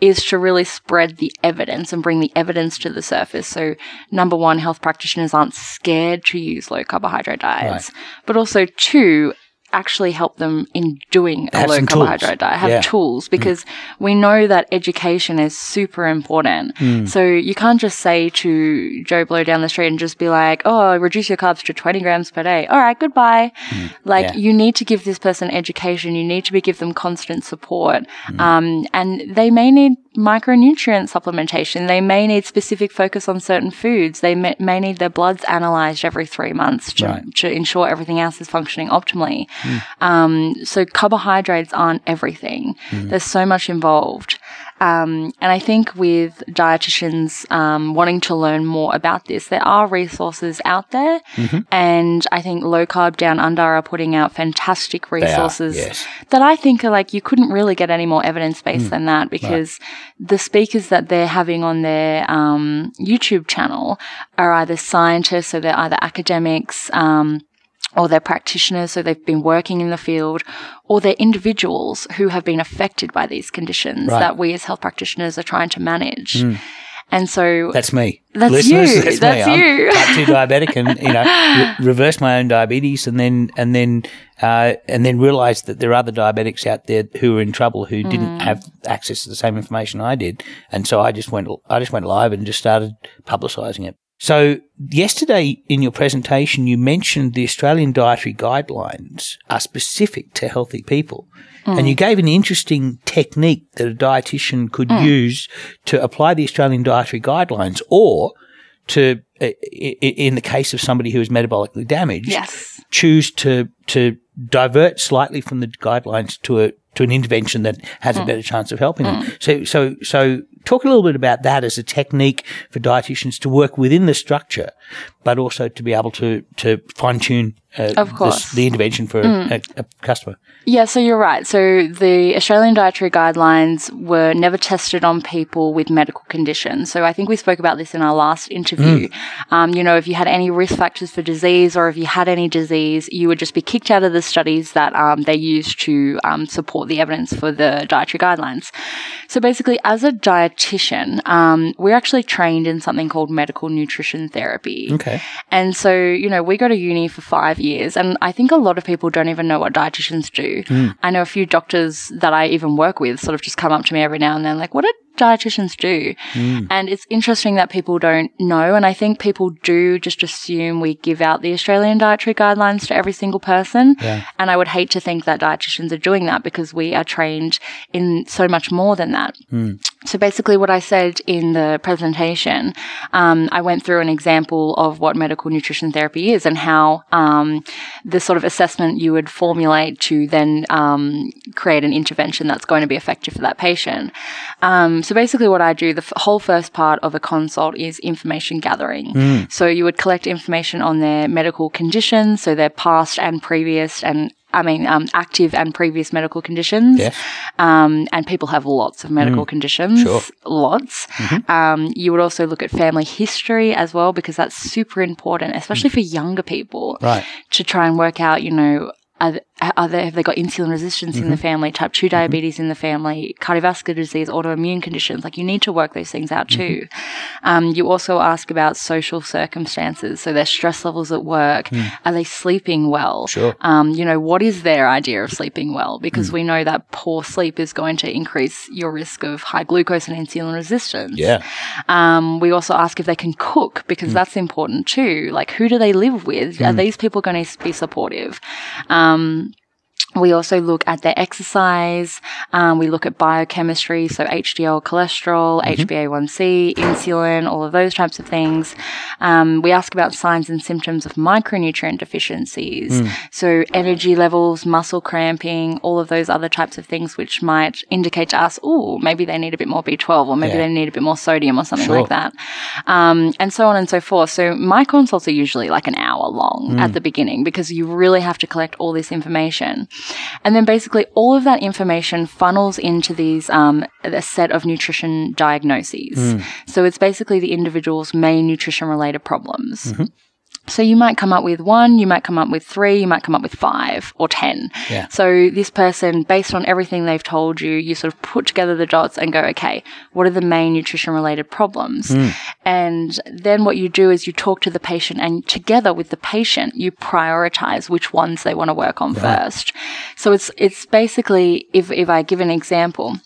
is to really spread the evidence and bring the evidence to the surface. So, number one, health practitioners aren't scared to use low carbohydrate diets. But also, two, actually help them in doing a Have low carbohydrate diet, have Yeah. tools because we know that education is super important. Mm. So you can't just say to Joe Blow down the street and just be like, oh, reduce your carbs to 20 grams per day. All right, goodbye. Like Mm. Yeah. you need to give this person education. You need to be give them constant support. Mm. Um, and they may need micronutrient supplementation. They may need specific focus on certain foods. They may, may need their bloods analyzed every three months to, Right. to ensure everything else is functioning optimally. Um, so carbohydrates aren't everything. There's so much involved. Um, and I think with dietitians um, wanting to learn more about this, there are resources out there. And I think Low Carb Down Under are putting out fantastic are, resources yes. that I think are like you couldn't really get any more evidence based Hmm. than that because the speakers that they're having on their um, YouTube channel are either scientists, or they're either academics. Um, or they're practitioners, so they've been working in the field, or they're individuals who have been affected by these conditions Right. Hmm. that we as health practitioners are trying to manage. And so That's me. That's Listeners, you. That's, That's me. you. I'm type two diabetic, and you know, re- reversed my own diabetes, and then and then uh, and then realised that there are other diabetics out there who are in trouble who Mm. didn't have access to the same information I did, and so I just went I just went live and just started publicising it. So yesterday in your presentation, you mentioned the Australian dietary guidelines are specific to healthy people. And you gave an interesting technique that a dietitian could mm. use to apply the Australian dietary guidelines or to, in the case of somebody who is metabolically damaged, yes. choose to, to divert slightly from the guidelines to a, to an intervention that has a mm. better chance of helping them. Mm. So, so, so talk a little bit about that as a technique for dietitians to work within the structure, but also to be able to, to fine tune uh, Of this- the intervention for a, a customer. Yeah, so you're right. So the Australian dietary guidelines were never tested on people with medical conditions. So I think we spoke about this in our last interview. Um, you know, if you had any risk factors for disease or if you had any disease, you would just be kicked out of the studies that um, they used to um, support the evidence for the dietary guidelines. So basically, as a dietitian, um, we're actually trained in something called medical nutrition therapy. Okay. And so, you know, we go to uni for five years, and I think a lot of people don't even know what dietitians do. Mm. I know a few doctors that I even work with sort of just come up to me every now and then, like, what do dietitians do? Mm. And it's interesting that people don't know. And I think people do just assume we give out the Australian dietary guidelines to every single person. And I would hate to think that dietitians are doing that because we are trained in so much more than that. Mm. So basically, what I said in the presentation, um, I went through an example of what medical nutrition therapy is and how um, the sort of assessment you would formulate to then um, create an intervention that's going to be effective for that patient. Um, so basically, what I do, the f- whole first part of a consult is information gathering. So you would collect information on their medical conditions, so their past and previous and I mean, um, active and previous medical conditions. Yes. Um, and people have lots of medical conditions. Sure. Lots. Um, you would also look at family history as well, because that's super important, especially for younger people. Right. To try and work out, you know, are, are they, have they got insulin resistance in the mm-hmm. family, type 2 mm-hmm. diabetes in the family, cardiovascular disease, autoimmune conditions? Like you need to work those things out mm-hmm. too. Um, you also ask about social circumstances. So their stress levels at work. Hmm. Are they sleeping well? Sure. Um, you know, what is their idea of sleeping well? Because hmm. we know that poor sleep is going to increase your risk of high glucose and insulin resistance. Yeah. Um, we also ask if they can cook because hmm. that's important too. Like, who do they live with? Are these people going to be supportive? Um, We also look at their exercise. Um, we look at biochemistry, so HDL cholesterol, HbA1c, insulin, all of those types of things. Um, we ask about signs and symptoms of micronutrient deficiencies, so energy levels, muscle cramping, all of those other types of things, which might indicate to us, oh, maybe they need a bit more B12, or maybe Yeah. they need a bit more sodium, or something Sure. like that, um, and so on and so forth. So my consults are usually like an hour long at the beginning because you really have to collect all this information. And then basically all of that information funnels into these, um, a set of nutrition diagnoses. So it's basically the individual's main nutrition related problems. So you might come up with one, you might come up with three, you might come up with five or 10. Yeah. So this person, based on everything they've told you, you sort of put together the dots and go, okay, what are the main nutrition related problems? Hmm. And then what you do is you talk to the patient and together with the patient, you prioritize which ones they want to work on first. So it's, it's basically, if, if I give an example,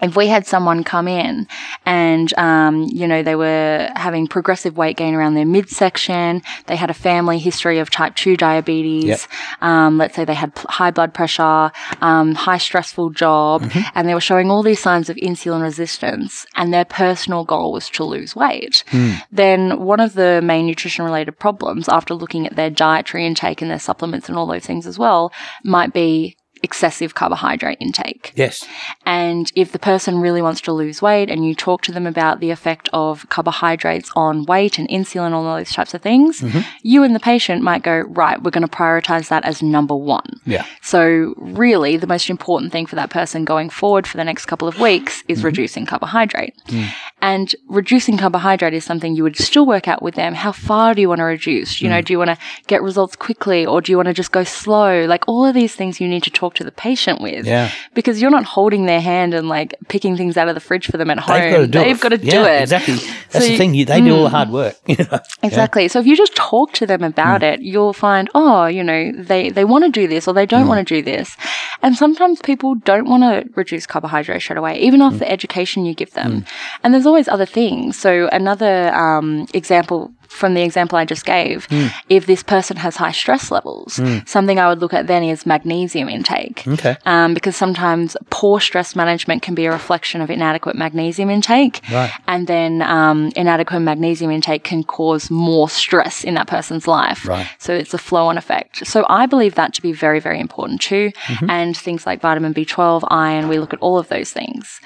if we had someone come in and um, you know they were having progressive weight gain around their midsection they had a family history of type 2 diabetes Yep. um, let's say they had p- high blood pressure um, high stressful job and they were showing all these signs of insulin resistance and their personal goal was to lose weight then one of the main nutrition related problems after looking at their dietary intake and their supplements and all those things as well might be excessive carbohydrate intake Yes. and if the person really wants to lose weight and you talk to them about the effect of carbohydrates on weight and insulin, all those types of things, Mm-hmm. you and the patient might go, right, we're going to prioritize that as number one. Yeah. So, really, the most important thing for that person going forward for the next couple of weeks is mm-hmm. reducing carbohydrate. Mm. And reducing carbohydrate is something you would still work out with them. How far do you want to reduce? You know, mm. do you want to get results quickly or do you want to just go slow? Like all of these things you need to talk to the patient with. Yeah. Because you're not holding their hand and like picking things out of the fridge for them at home. They've got to do They've it. got to do Yeah, it. Exactly. That's So the you- thing. You, they do all the hmm. hard work. Exactly. So if you just talk to them about hmm. it, you'll find, oh, you know, they, they want to do this or they don't hmm. want to do this. And sometimes people don't want to reduce carbohydrates straight away, even off the education you give them. And there's always other things. So another um, example from the example I just gave, if this person has high stress levels, something I would look at then is magnesium intake. Okay. Um, because sometimes poor stress management can be a reflection of inadequate magnesium intake. Right. And then um, inadequate magnesium intake can cause more stress in that person's life. Right. So it's a flow on effect. So I believe that to be very, very important too. Mm-hmm. And things like vitamin B12, iron, we look at all of those things.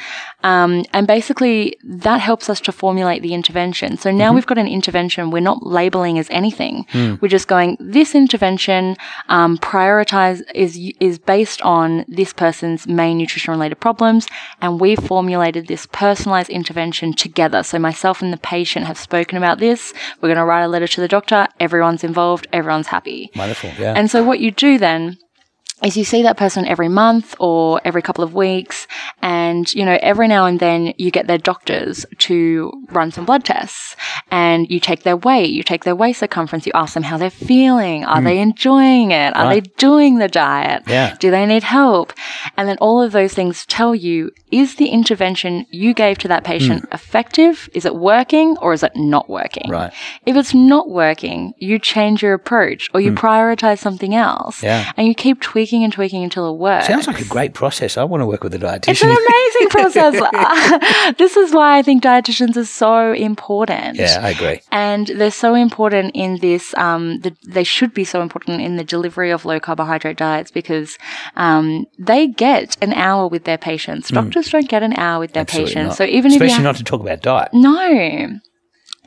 Um, and basically, that helps us to formulate the intervention. So Mm-hmm. now we've got an intervention we're not labeling as anything. Mm. We're just going, this intervention um, prioritize is is based on this person's main nutrition related problems, and we've formulated this personalized intervention together. So myself and the patient have spoken about this. We're going to write a letter to the doctor. Everyone's involved. Everyone's happy. Wonderful. Yeah. And so what you do then is you see that person every month or every couple of weeks and you know every now and then you get their doctors to run some blood tests and you take their weight you take their waist circumference you ask them how they're feeling are they enjoying it are they doing the diet Yeah. do they need help and then all of those things tell you is the intervention you gave to that patient effective is it working or is it not working Right. if it's not working, you change your approach or you prioritize something else. Hmm. Yeah. And you keep tweaking and tweaking until it works. Sounds like a great process. I want to work with a dietitian. it's an amazing process. this is why I think dietitians are so important. yeah, I agree. And they're so important in this, um, the, they should be so important in the delivery of low carbohydrate diets because um, they get an hour with their patients. Doctors don't get an hour with their Hmm. Absolutely patients. not. So even Especially if you not to talk about diet. no.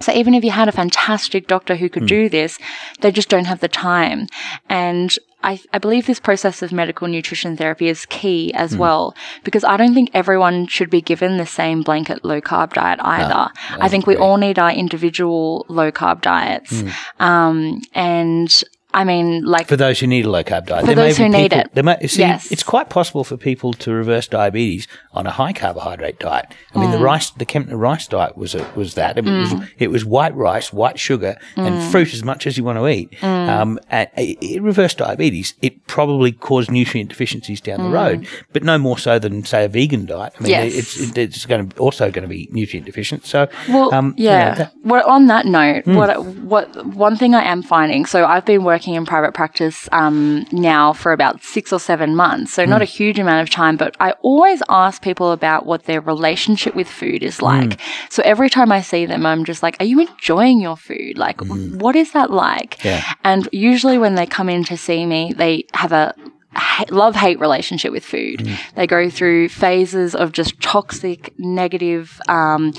So even if you had a fantastic doctor who Hmm. could do this, they just don't have the time. And I, I believe this process of medical nutrition therapy is key as Hmm. well, because I don't think everyone should be given the same blanket low carb diet either. I think we all need our individual low carb diets. Hmm. Um, and I mean, like, For those who need a low carb diet, For There may those who need people- it. there may- see, Yes. it's quite possible for people to reverse diabetes on a high carbohydrate diet. I mean, the Mm. rice, the Kempner rice diet was a, was that. It, was, it was white rice, white sugar, Mm. and fruit as much as you want to eat. Um, and it, it reversed diabetes. It probably caused nutrient deficiencies down the road, but no more so than say a vegan diet. I mean, Mm. Yes. it's it, it's going to also going to be nutrient deficient. So, Well, um, you know, yeah. that- well, on that note, what what one thing I am finding. So I've been working in private practice um, now for about six or seven months. So not a huge amount of time, but I always ask people about what their relationship with food is like. So every time I see them, I'm just like, "Are you enjoying your food? Like, what is that like?" Yeah. And usually when they come in to see me, they have a love hate relationship with food. They go through phases of just toxic, negative, um,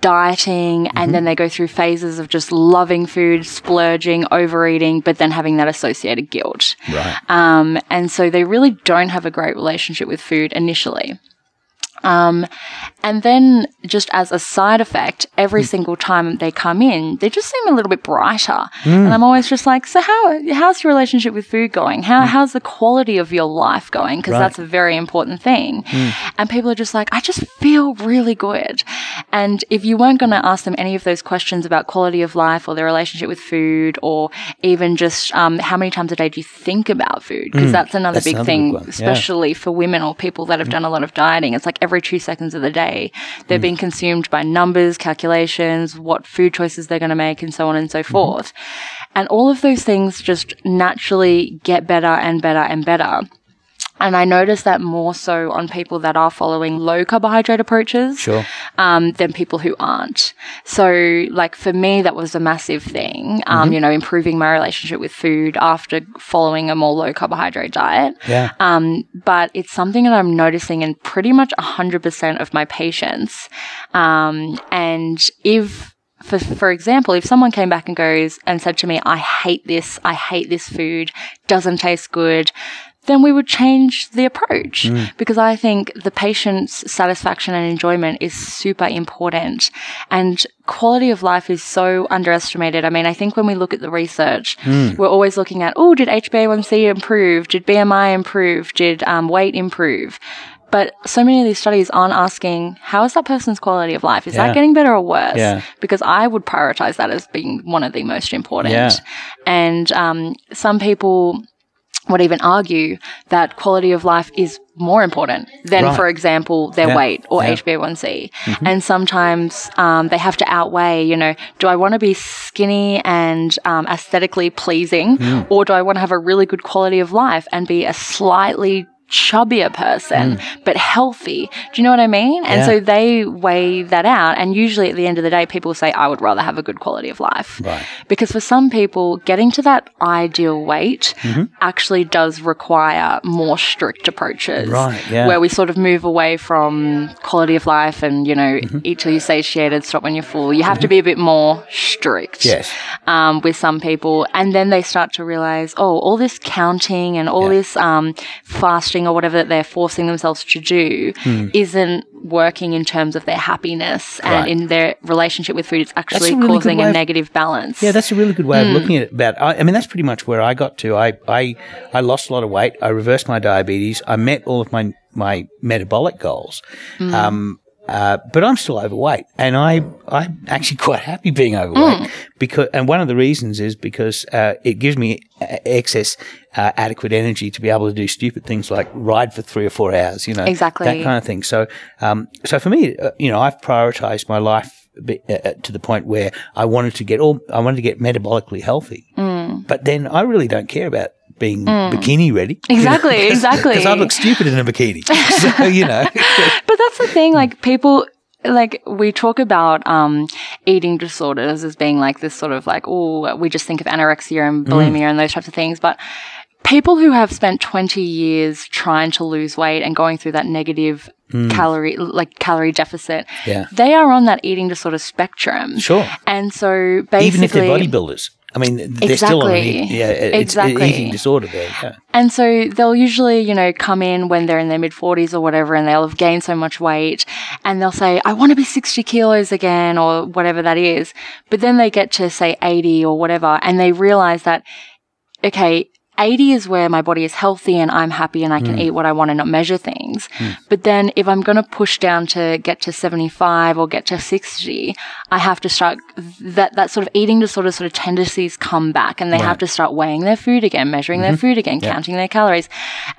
dieting and then they go through phases of just loving food, splurging, overeating, but then having that associated guilt. right. Um, and so they really don't have a great relationship with food initially. Um, and then just as a side effect, every hmm. single time they come in, they just seem a little bit brighter. Hmm. And I'm always just like, so how, how's your relationship with food going? How, hmm. how's the quality of your life going? Because Right. that's a very important thing. And people are just like, I just feel really good. And if you weren't going to ask them any of those questions about quality of life or their relationship with food or even just, um, how many times a day do you think about food? Because that's another That's big another thing, big one, yeah. especially for women or people that have done a lot of dieting. It's like every two seconds of the day, they're mm. being consumed by numbers, calculations, what food choices they're going to make, and so on and so mm-hmm. forth. And all of those things just naturally get better and better and better. And I notice that more so on people that are following low carbohydrate approaches Sure. um, than people who aren't. So, like for me, that was a massive thing. Um, You know, improving my relationship with food after following a more low carbohydrate diet. Yeah. Um, but it's something that I'm noticing in pretty much 100% of my patients. Um, and if, for, for example, if someone came back and goes and said to me, I hate this, I hate this food, doesn't taste good, then we would change the approach because I think the patient's satisfaction and enjoyment is super important and quality of life is so underestimated. I mean, I think when we look at the research, we're always looking at, oh, did HbA1c improve? Did BMI improve? Did um, weight improve? But so many of these studies aren't asking, how is that person's quality of life? Is Yeah. that getting better or worse? Yeah. Because I would prioritize that as being one of the most important. Yeah. And um, some people would even argue that quality of life is more important than, Right. for example, their Yeah. weight or Yeah. HbA1c. And sometimes um, they have to outweigh, you know, do I want to be skinny and um, aesthetically pleasing, Mm. or do I want to have a really good quality of life and be a slightly chubbier person but healthy do you know what i mean and Mm. So they weigh that out and usually at the end of the day people say i would rather have a good quality of life Right. because for some people, getting to that ideal weight Mm-hmm. actually does require more strict approaches. Right, yeah. Where we sort of move away from quality of life and, you know, Mm-hmm. eat till you're satiated, stop when you're full. You have to be a bit more strict Yes. um, with some people. And then they start to realize, oh, all this counting and all Yeah. this um, fasting or whatever that they're forcing themselves to do Hmm. isn't working in terms of their happiness and in their relationship with food. It's actually really causing a of- negative balance. Yeah, that's a really good way Hmm. of looking at it. About, I, I mean, that's pretty much where I got to. I, I, I lost a lot of weight. I reversed my diabetes. I met all of my my metabolic goals. Hmm. Um, uh, but I'm still overweight, and I I'm actually quite happy being overweight Hmm. because. And one of the reasons is because uh, it gives me uh, excess uh, adequate energy to be able to do stupid things like ride for three or four hours. You know, Exactly. that kind of thing. So, um, so for me, uh, you know, I've prioritized my life to the point where I wanted to get all, I wanted to get metabolically healthy. Mm. But then I really don't care about being mm. bikini ready. Exactly, exactly. Because I look stupid in a bikini. so, you know. But that's the thing, like people like we talk about um eating disorders as being like this sort of like, oh, we just think of anorexia and mm. bulimia and those types of things, but people who have spent 20 years trying to lose weight and going through that negative mm. calorie like calorie deficit Yeah. they are on that eating disorder spectrum Sure. and so basically Even if they're bodybuilders. I mean, they're still on an Exactly. yeah, it's Exactly. eating disorder there. Yeah. And so they'll usually, you know, come in when they're in their mid 40s or whatever, and they'll have gained so much weight, and they'll say, I want to be 60 kilos again, or whatever that is. But then they get to, say, 80 or whatever, and they realize that, okay, 80 is where my body is healthy and I'm happy and I can hmm. eat what I want and not measure things. Hmm. But then if I'm going to push down to get to 75 or get to 60, I have to start that, that sort of eating disorder sort of tendencies come back and they have to start weighing their food again, measuring their mm-hmm. food again, counting their calories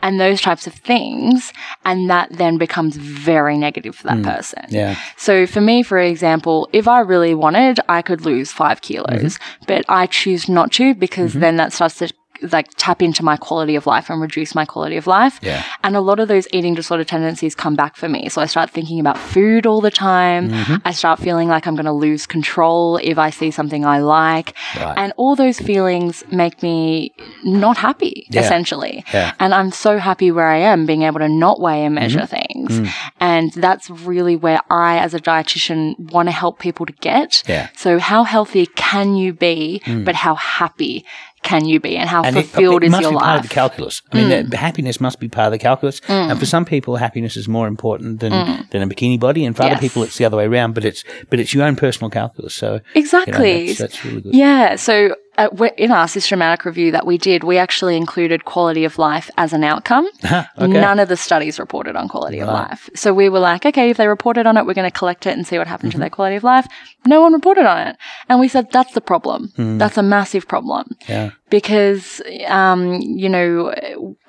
and those types of things. And that then becomes very negative for that hmm. person. Yeah. So for me, for example, if I really wanted, I could lose five kilos, Mm-hmm. but I choose not to because mm-hmm. then that starts to like tap into my quality of life and reduce my quality of life. Yeah. And a lot of those eating disorder tendencies come back for me. So I start thinking about food all the time. Mm-hmm. I start feeling like I'm going to lose control if I see something I like. Right. And all those feelings make me not happy, Yeah. essentially. Yeah. And I'm so happy where I am being able to not weigh and measure Mm-hmm. things. And that's really where I, as a dietitian, want to help people to get. Yeah. So how healthy can you be, but how happy can you be and how And it, fulfilled it is must your be part of the calculus. I mean, mm. the happiness must be part of the calculus. Mm. And for some people, happiness is more important than, mm. than a bikini body, and for other people, it's the other way around. But it's but it's your own personal calculus. So you know, Exactly. that's, that's really good. Yeah. So uh, in our systematic review that we did, we actually included quality of life as an outcome. okay. None of the studies reported on quality of life. So we were like, okay, if they reported on it, we're going to collect it and see what happened to their quality of life. No one reported on it. And we said, that's the problem. That's a massive problem. Yeah. Because, um, you know,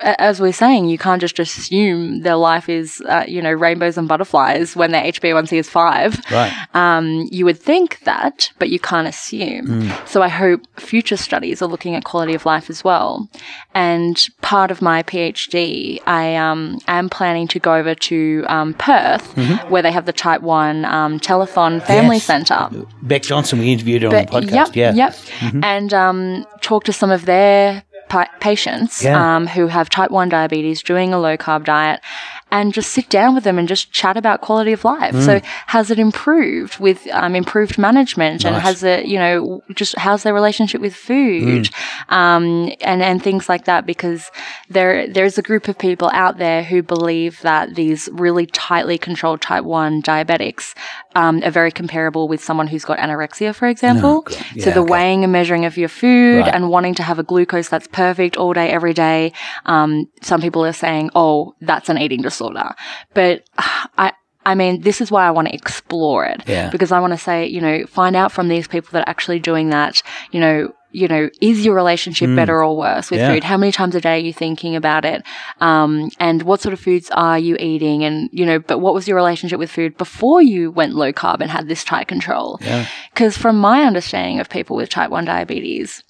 as we're saying, you can't just assume their life is, uh, you know, rainbows and butterflies when their HbA1c is five. Right. Um, you would think that, but you can't assume. So I hope future studies are looking at quality of life as well. And part of my PhD, I um, am planning to go over to um, Perth, where they have the Type One um, Telethon Family Yes. Centre. Beck Johnson, we interviewed her on But the podcast. yep, yeah. Mm-hmm. yep, and um, talk to some of their pa- patients Yeah. um, who have type one diabetes doing a low carb diet, and just sit down with them and just chat about quality of life. So has it improved with um, improved management, and Mm. Has it you know just how's their relationship with food, Mm. um, and and things like that because there there's a group of people out there who believe that these really tightly controlled type one diabetics um, are very comparable with someone who's got anorexia, for example. so Yeah, the okay. weighing and measuring of your food Right. and wanting to have a glucose that's perfect all day, every day. Um, some people are saying, "Oh, that's an eating disorder," but uh, I. I mean, this is why I want to explore it Yeah. because I want to say, you know, find out from these people that are actually doing that, you know, you know, is your relationship better or worse with Mm. Yeah. food? How many times a day are you thinking about it? Um, and what sort of foods are you eating? And, you know, but what was your relationship with food before you went low carb and had this tight control? Because from my understanding of people with type 1 diabetes,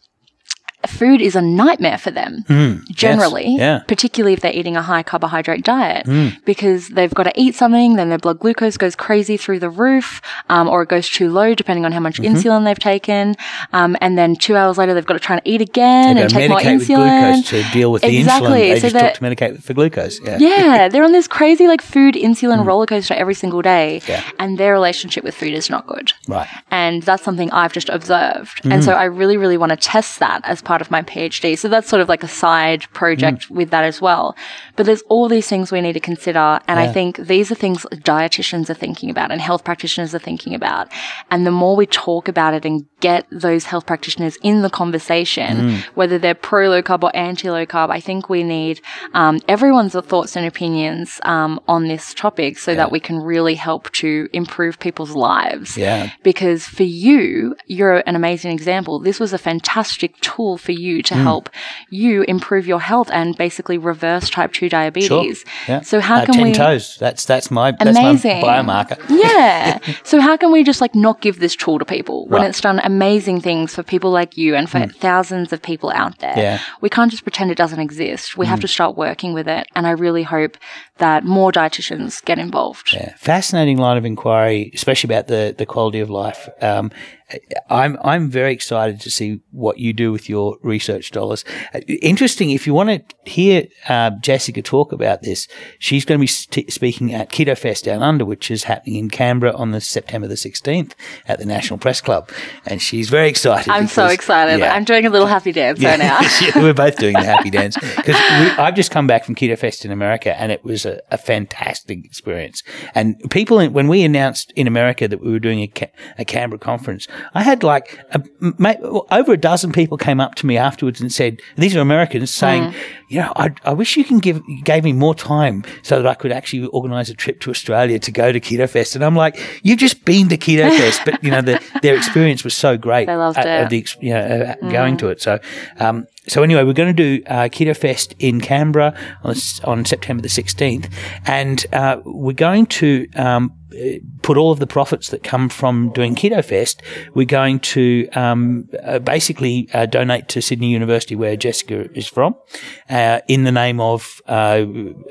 food is a nightmare for them generally, Hmm. yeah. particularly if they're eating a high carbohydrate diet because they've got to eat something, then their blood glucose goes crazy through the roof, um, or it goes too low depending on how much Mm-hmm. insulin they've taken. Um, and then two hours later, they've got to try and eat again and take more insulin. glucose to deal with the Exactly. insulin. They So just talk to medicate for glucose. Yeah. yeah, they're on this crazy like food insulin roller coaster every single day, Mm. Yeah. and their relationship with food is not good. Right. And that's something I've just observed. And so I really, really want to test that as part of my PhD. So that's sort of like a side project Mm. with that as well. But there's all these things we need to consider. And I think these are things dietitians are thinking about and health practitioners are thinking about. And the more we talk about it and get those health practitioners in the conversation, Mm. whether they're pro low carb or anti low carb, I think we need um, everyone's thoughts and opinions um, on this topic so that we can really help to improve people's lives. Yeah. Because for you, you're an amazing example. This was a fantastic tool for you Mm. to help you improve your health and basically reverse type 2 diabetes. Yeah. So how Uh, can ten we toes. That's that's my that's Amazing. my biomarker. yeah. So how can we just like not give this tool to people when Right. it's done amazing things for people like you and for thousands of people out there? Yeah. We can't just pretend it doesn't exist. We have to start working with it. And I really hope that more dietitians get involved. Yeah, fascinating line of inquiry, especially about the, the quality of life. Um, I'm I'm very excited to see what you do with your research dollars. Interesting. If you want to hear uh, Jessica talk about this, she's going to be st- speaking at Keto Fest Down Under, which is happening in Canberra on the September the 16th at the National Press Club, and she's very excited. I'm so excited. yeah. I'm doing a little happy dance right now. Yeah, we're both doing the happy dance because I've just come back from Keto Fest in America, and it was a, a fantastic experience. And people, in, when we announced in America that we were doing a, Ca- a Canberra conference, I had like a, ma- over a dozen people came up to me afterwards and said, "These are Americans saying, you know, I, I wish you can give gave me more time so that I could actually organise a trip to Australia to go to Keto Fest." And I'm like, "You've just been to Keto Fest, but you know, the, their experience was so great. They loved uh, it. Mm. of the you know, uh, going to it. So, um, so anyway, we're going to do uh, Keto Fest in Canberra on, on September the 16th, and uh, we're going to um, put all of the profits that come from doing Keto Fest, we're going to um, uh, basically uh, donate to Sydney University, where Jessica is from, uh, in the name of uh,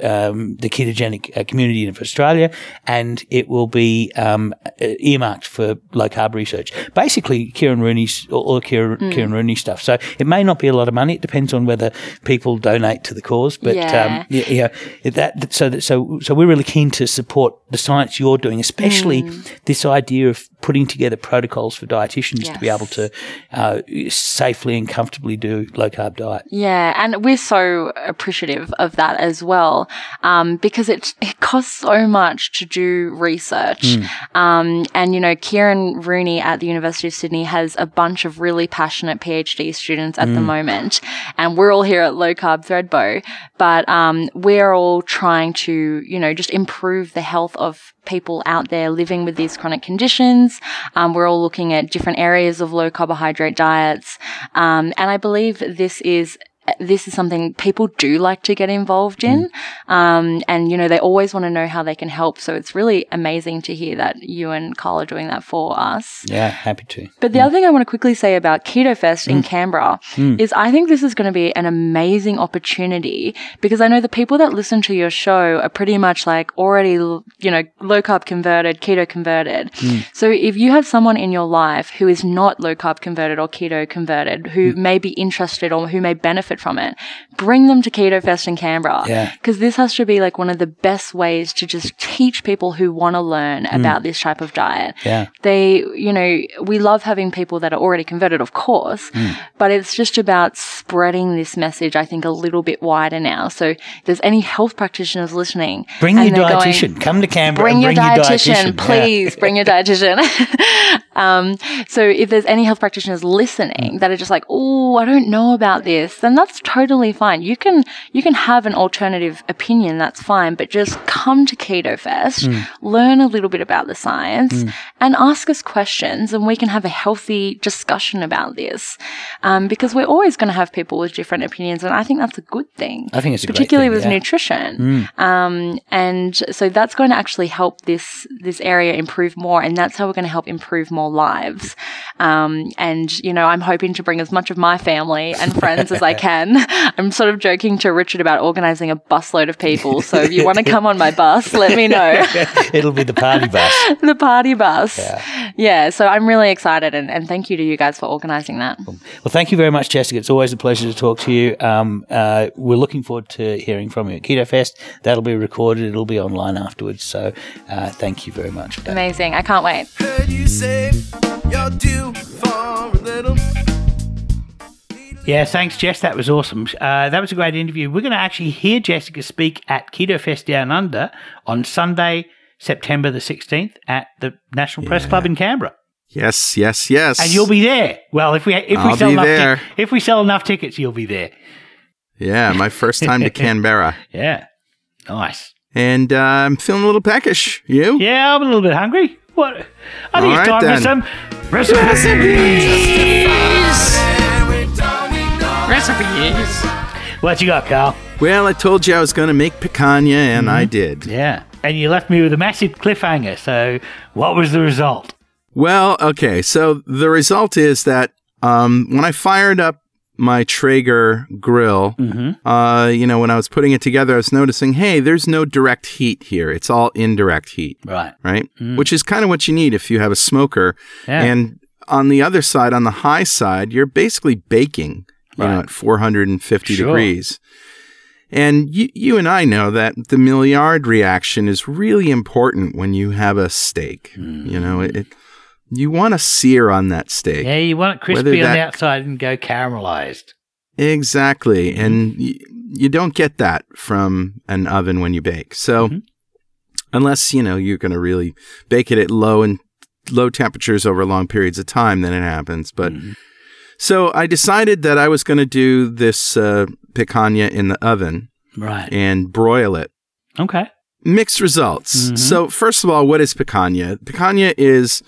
um, the ketogenic uh, community of Australia, and it will be um, uh, earmarked for low carb research. Basically, Kieron Rooney's all Kieron, Kieron Rooney stuff. So it may not be a lot of money. It depends on whether people donate to the cause. But Yeah. um, yeah, yeah, that so that, so so we're really keen to support the science you're doing, especially mm. this idea of putting together protocols for dietitians to be able to uh, safely and comfortably do low carb diet. Yeah, and we're so appreciative of that as well, um, because it it costs so much to do research. Um, and you know, Kieron Rooney at the University of Sydney has a bunch of really passionate PhD students at the moment, and we're all here at Low Carb Thredbo, but um, we're all trying to you know just improve the health of people out there living with these chronic conditions. Um, we're all looking at different areas of low carbohydrate diets. Um, and I believe this is this is something people do like to get involved in. Mm. Um, and, you know, they always want to know how they can help. So it's really amazing to hear that you and Carl are doing that for us. Yeah, happy to. But the mm. other thing I want to quickly say about Keto Fest in mm. Canberra is I think this is going to be an amazing opportunity because I know the people that listen to your show are pretty much like already, you know, low carb converted, keto converted. So if you have someone in your life who is not low carb converted or keto converted, who may be interested or who may benefit from it, bring them to Keto Fest in Canberra. Yeah. Because this has to be like one of the best ways to just teach people who want to learn about this type of diet Yeah. they, you know, we love having people that are already converted, of course, Hmm. but it's just about spreading this message, I think, a little bit wider now. So if there's any health practitioners listening, Bring your they're going, dietitian. Come to Canberra. Bring, your, bring dietitian, Yeah. please. Bring your dietitian. um, so if there's any health practitioners listening that are just like, oh, I don't know about this, then that's totally fine. You can you can have an alternative opinion. That's fine, but just come to Keto Fest, learn a little bit about the science, and ask us questions, and we can have a healthy discussion about this. Um, because we're always going to have people with different opinions, and I think that's a good thing. I think it's particularly thing, with yeah. nutrition. Um, and so that's going to actually help this this area improve more, and that's how we're going to help improve more lives. Um, and you know, I'm hoping to bring as much of my family and friends as I can. I'm sort of joking to Richard about organizing a busload of people. So if you want to come on my bus, let me know. It'll be the party bus. the party bus. Yeah. yeah. so I'm really excited, and, and thank you to you guys for organizing that. Well, thank you very much, Jessica. It's always a pleasure to talk to you. Um, uh, we're looking forward to hearing from you at Keto Fest. That'll be recorded. It'll be online afterwards. So uh, thank you very much for that. Amazing. I can't wait. Yeah, thanks, Jess. That was awesome. Uh, that was a great interview. We're going to actually hear Jessica speak at Keto Fest Down Under on Sunday, September the 16th at the National Press Club in Canberra. Yes, yes, yes. And you'll be there. Well, if we if we I'll sell enough there. tic- if we sell enough tickets, you'll be there. Yeah, my first time to Canberra. Yeah. Nice. And uh, I'm feeling a little peckish. You? Yeah, I'm a little bit hungry. What? I think All it's right, time then. for some recipes. And we don't need no Recipes. What you got, Carl? Well, I told you I was going to make picanha, and I did. Yeah. And you left me with a massive cliffhanger. So, what was the result? Well, okay. So the result is that um, when I fired up my Traeger grill, uh, you know, when I was putting it together, I was noticing, hey, there's no direct heat here. It's all indirect heat, Right. right? Which is kind of what you need if you have a smoker. Yeah. And on the other side, on the high side, you're basically baking, you know, at 450 Sure. degrees. And you, you and I know that the Maillard reaction is really important when you have a steak. You know, it, it- you want to sear on that steak. Yeah, you want it crispy on the outside and go caramelized. Exactly. Mm-hmm. And y- you don't get that from an oven when you bake. So mm-hmm. unless, you know, you're going to really bake it at low and low temperatures over long periods of time, then it happens. But mm-hmm. So I decided that I was going to do this uh, picanha in the oven Right. and broil it. Okay. Mixed results. Mhm. So first of all, what is picanha? Picanha is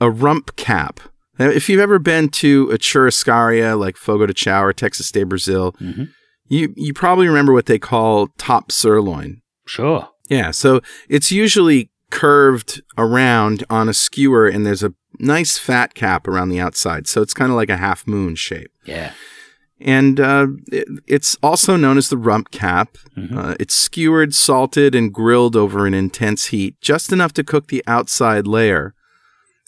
a rump cap. Now, if you've ever been to a churrascaria like Fogo de Chao or Texas de Brazil, Mhm. you you probably remember what they call top sirloin. Sure. Yeah, so it's usually curved around on a skewer, and there's a nice fat cap around the outside. So it's kind of like a half moon shape. Yeah. And uh, it, it's also known as the rump cap. Uh, it's skewered, salted, and grilled over an intense heat, just enough to cook the outside layer.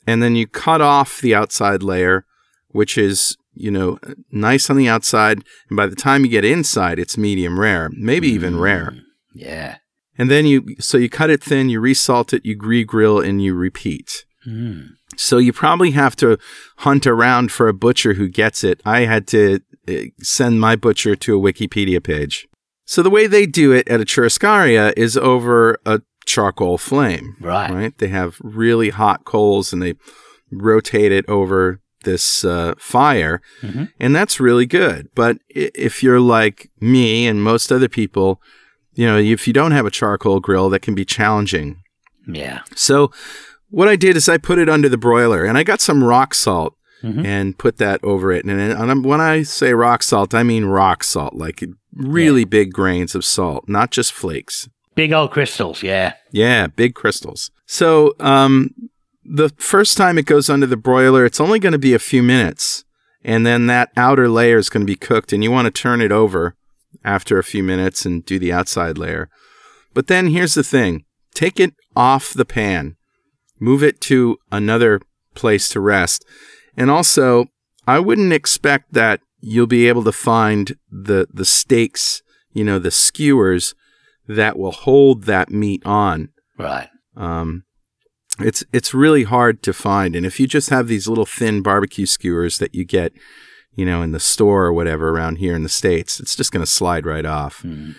And then you cut off the outside layer, which is, you know, nice on the outside. And by the time you get inside, it's medium rare, maybe even rare. Yeah. And then you, so you cut it thin, you resalt it, you re-grill, and you repeat. Mm. So you probably have to hunt around for a butcher who gets it. I had to uh, send my butcher to a Wikipedia page. So the way they do it at a churrascaria is over a charcoal flame. Right. Right. They have really hot coals and they rotate it over this uh, fire, Mhm. and that's really good. But if you're like me and most other people, you know, if you don't have a charcoal grill, that can be challenging. Yeah. So what I did is I put it under the broiler, and I got some rock salt Mhm. and put that over it. And, and I'm- when I say rock salt, I mean rock salt, like really big grains of salt, not just flakes. Big old crystals. Yeah. Yeah, big crystals. So, um, the first time it goes under the broiler, it's only going to be a few minutes, and then that outer layer is going to be cooked, and you want to turn it over after a few minutes and do the outside layer. But then here's the thing take it off the pan, move it to another place to rest. And also, I wouldn't expect that you'll be able to find the, the steaks, you know, the skewers that will hold that meat on. Right. Um, it's it's really hard to find, and if you just have these little thin barbecue skewers that you get, you know, in the store or whatever around here in the states, it's just going to slide right off. Mm.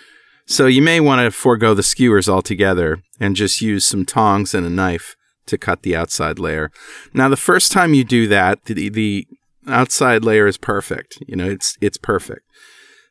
So you may want to forego the skewers altogether and just use some tongs and a knife to cut the outside layer. Now, the first time you do that, the, the outside layer is perfect. You know, it's it's perfect.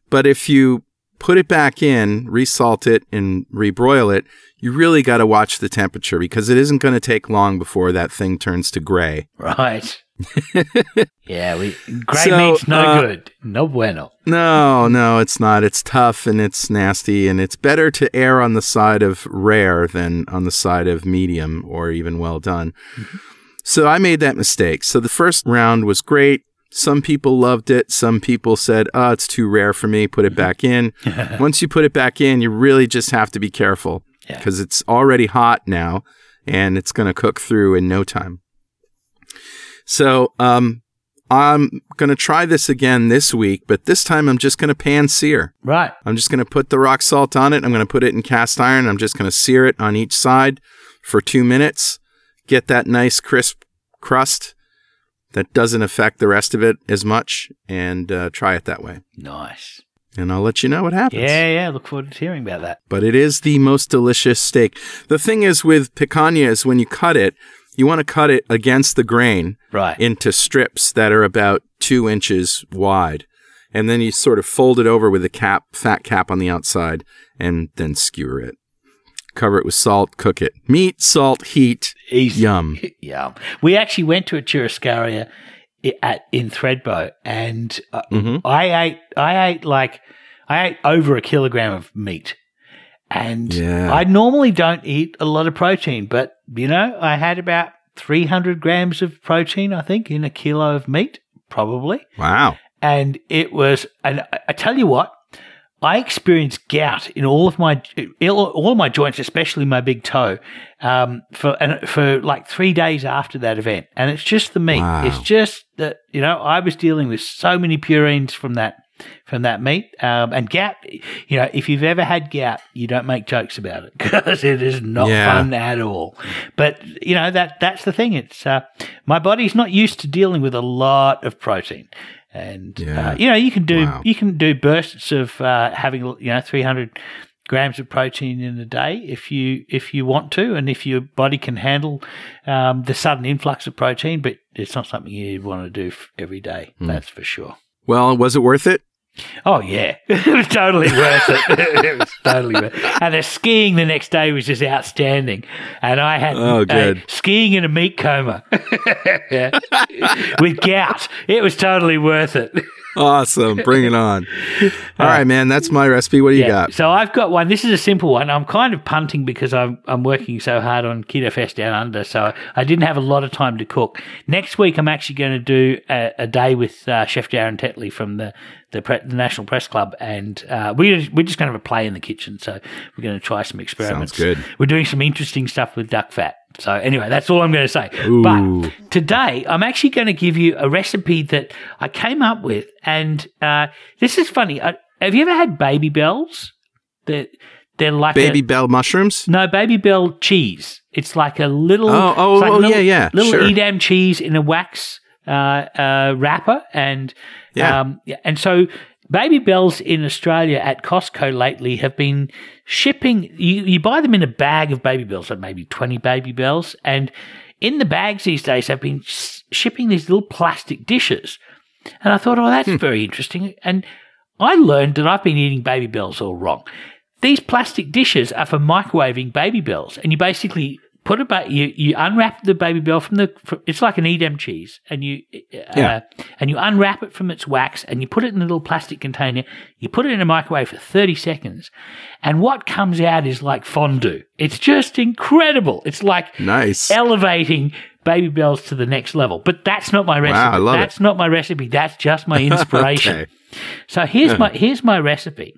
But if you put it back in, resalt it, and rebroil it, you really got to watch the temperature because it isn't going to take long before that thing turns to gray. Right. yeah. We grey So, meat's no uh, good. No bueno. No, no, it's not. It's tough and it's nasty, and it's better to err on the side of rare than on the side of medium or even well done. Mm-hmm. So I made that mistake. So the first round was great. Some people loved it. Some people said, oh, it's too rare for me. Put it mm-hmm. back in. Once you put it back in, you really just have to be careful Yeah. because it's already hot now and it's going to cook through in no time. So, um, I'm going to try this again this week, but this time I'm just going to pan sear. Right. I'm just going to put the rock salt on it. I'm going to put it in cast iron. I'm just going to sear it on each side for two minutes. Get that nice crisp crust that doesn't affect the rest of it as much and uh, try it that way. Nice. And I'll let you know what happens. Yeah. Yeah. Look forward to hearing about that. But it is the most delicious steak. The thing is with picanha is when you cut it, you want to cut it against the grain Right. into strips that are about two inches wide. And then you sort of fold it over with a cap, fat cap on the outside, and then skewer it. Cover it with salt, cook it. Meat, salt, heat, Easy. yum. Yum. We actually went to a churrascaria at in Thredbo, and uh, Mhm. I ate I ate like I ate over a kilogram of meat, and Yeah. I normally don't eat a lot of protein, but you know I had about three hundred grams of protein, I think, in a kilo of meat, probably, Wow. and it was. And I, I tell you what. I experienced gout in all of my all of my joints, especially my big toe, um, for and for like three days after that event. And it's just the meat. Wow. It's just that you know I was dealing with so many purines from that from that meat um, and gout. You know, if you've ever had gout, you don't make jokes about it because it is not Yeah. fun at all. But you know that that's the thing. It's uh, my body's not used to dealing with a lot of protein. And Yeah. uh, you know you can do Wow. you can do bursts of uh, having you know 300 grams of protein in a day if you if you want to and if your body can handle um, the sudden influx of protein but it's not something you want to do every day Hmm. that's for sure Well, was it worth it? oh yeah. It was totally worth it. It was totally worth it. And the skiing the next day was just outstanding. And i had Oh, uh, good. skiing in a meat coma. With gout. It was totally worth it Awesome. Bring it on. All right, man. That's my recipe. What do you got? So I've got one. This is a simple one. I'm kind of punting because I'm I'm working so hard on Keto Fest Down Under, so I didn't have a lot of time to cook. Next week, I'm actually going to do a, a day with uh, Chef Darren Tetley from the the, pre- the National Press Club, and uh, we we're just going to have a play in the kitchen. So we're going to try some experiments. Sounds good. We're doing some interesting stuff with duck fat. So anyway, that's all I'm going to say. Ooh. But today, I'm actually going to give you a recipe that I came up with, and uh, this is funny. Uh, have you ever had baby bells? The They're like Baby a, bell mushrooms? no baby bell cheese. It's like a little Oh, oh, like oh, little, yeah, yeah, little sure. Edam cheese in a wax uh, uh, wrapper, and Yeah. um, yeah, and so baby bells in Australia at Costco lately have been shipping. You, you buy them in a bag of baby bells, like maybe twenty baby bells, and in the bags these days have been shipping these little plastic dishes. And I thought, oh, that's Hmm. very interesting. And I learned that I've been eating baby bells all wrong. These plastic dishes are for microwaving baby bells, and you basically put a ba- you you unwrap the baby bell from the fr it's like an Edam cheese, and you uh, Yeah. and you unwrap it from its wax, and you put it in a little plastic container. You put it in a microwave for thirty seconds, and what comes out is like fondue. It's just incredible. It's like Nice. elevating baby bells to the next level. But that's not my recipe. I love it. that's not my recipe. That's just my inspiration. Okay. So here's my here's my recipe.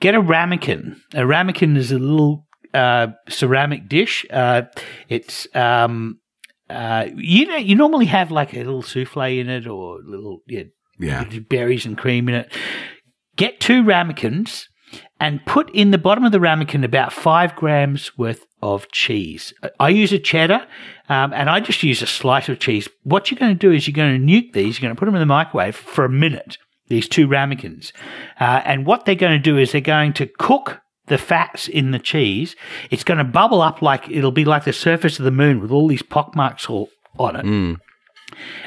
Get a ramekin. A ramekin is a little uh, ceramic dish. Uh, it's um, uh, you know you normally have like a little souffle in it or little yeah, Yeah. berries and cream in it. Get two ramekins and put in the bottom of the ramekin about five grams worth of cheese. I use a cheddar um, and I just use a slice of cheese. What you're going to do is you're going to nuke these, you're going to put them in the microwave for a minute, these two ramekins. Uh, and what they're going to do is they're going to cook the fats in the cheese. It's going to bubble up like it'll be like the surface of the moon with all these pockmarks all on it.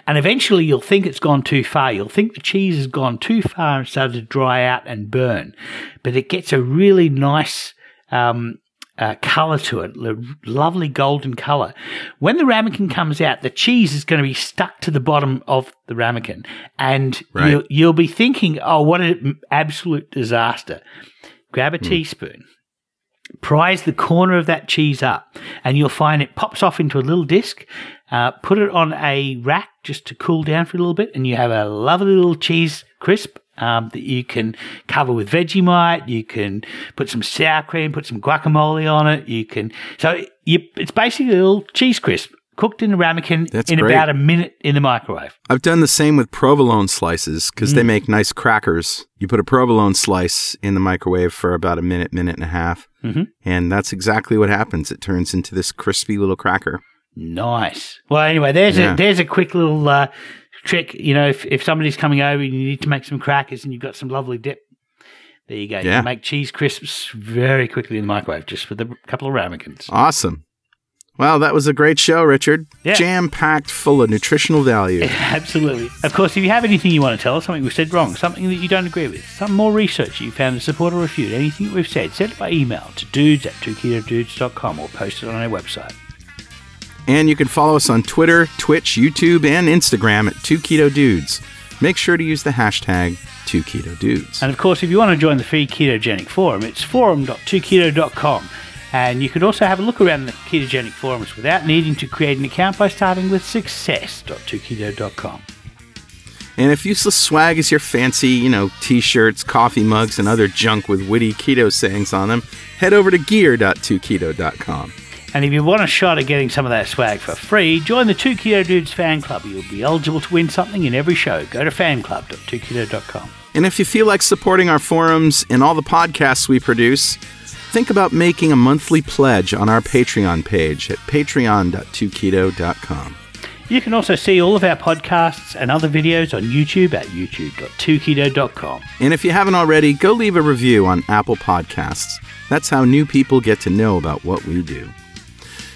And eventually you'll think it's gone too far. You'll think the cheese has gone too far and started to dry out and burn. But it gets a really nice um, uh, colour to it, lo- lovely golden colour. When the ramekin comes out, the cheese is going to be stuck to the bottom of the ramekin. And Right. you'll, you'll be thinking, oh, what an absolute disaster. Grab a teaspoon, prise the corner of that cheese up, and you'll find it pops off into a little disc. Uh, put it on a rack just to cool down for a little bit, and you have a lovely little cheese crisp um, that you can cover with Vegemite. You can put some sour cream, put some guacamole on it. You can so you, it's basically a little cheese crisp cooked in a ramekin That's in great. about a minute in the microwave. I've done the same with provolone slices because Mm. they make nice crackers. You put a provolone slice in the microwave for about a minute, minute and a half, Mhm. and that's exactly what happens. It turns into this crispy little cracker. Nice. Well, anyway, there's Yeah. a there's a quick little uh, trick. You know, if if somebody's coming over and you need to make some crackers and you've got some lovely dip, there you go. You Yeah. can make cheese crisps very quickly in the microwave just with a couple of ramekins. Awesome. Well, that was a great show, Richard. Yeah. Jam packed full of nutritional value. Absolutely. Of course, if you have anything you want to tell us, something we said wrong, something that you don't agree with, some more research you found to support or refute, anything that we've said, send it by email to dudes at 2ketodudes.com or post it on our website. And you can follow us on Twitter, Twitch, YouTube, and Instagram at 2Keto Dudes. Make sure to use the hashtag 2KetoDudes. And of course, if you want to join the free ketogenic forum, it's forum.2keto.com. And you can also have a look around the ketogenic forums without needing to create an account by starting with success.2keto.com. And if useless swag is your fancy, you know, t shirts, coffee mugs, and other junk with witty keto sayings on them, head over to gear.2keto.com. And if you want a shot at getting some of that swag for free, join the 2 Keto Dudes fan club. You'll be eligible to win something in every show. Go to fanclub.2keto.com. And if you feel like supporting our forums and all the podcasts we produce, think about making a monthly pledge on our Patreon page at patreon.2keto.com. You can also see all of our podcasts and other videos on YouTube at youtube.2keto.com. And if you haven't already, go leave a review on Apple Podcasts. That's how new people get to know about what we do.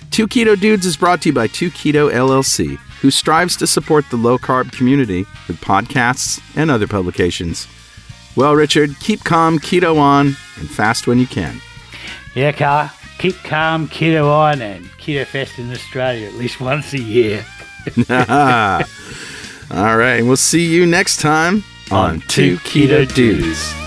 Two Keto Dudes is brought to you by Two Keto LLC, who strives to support the low carb community with podcasts and other publications. Well, Richard, keep calm, keto on, and fast when you can. Yeah, Carl, keep calm, keto on, and Keto Fest in Australia at least once a year. All right, we'll see you next time on Two Keto Dudes.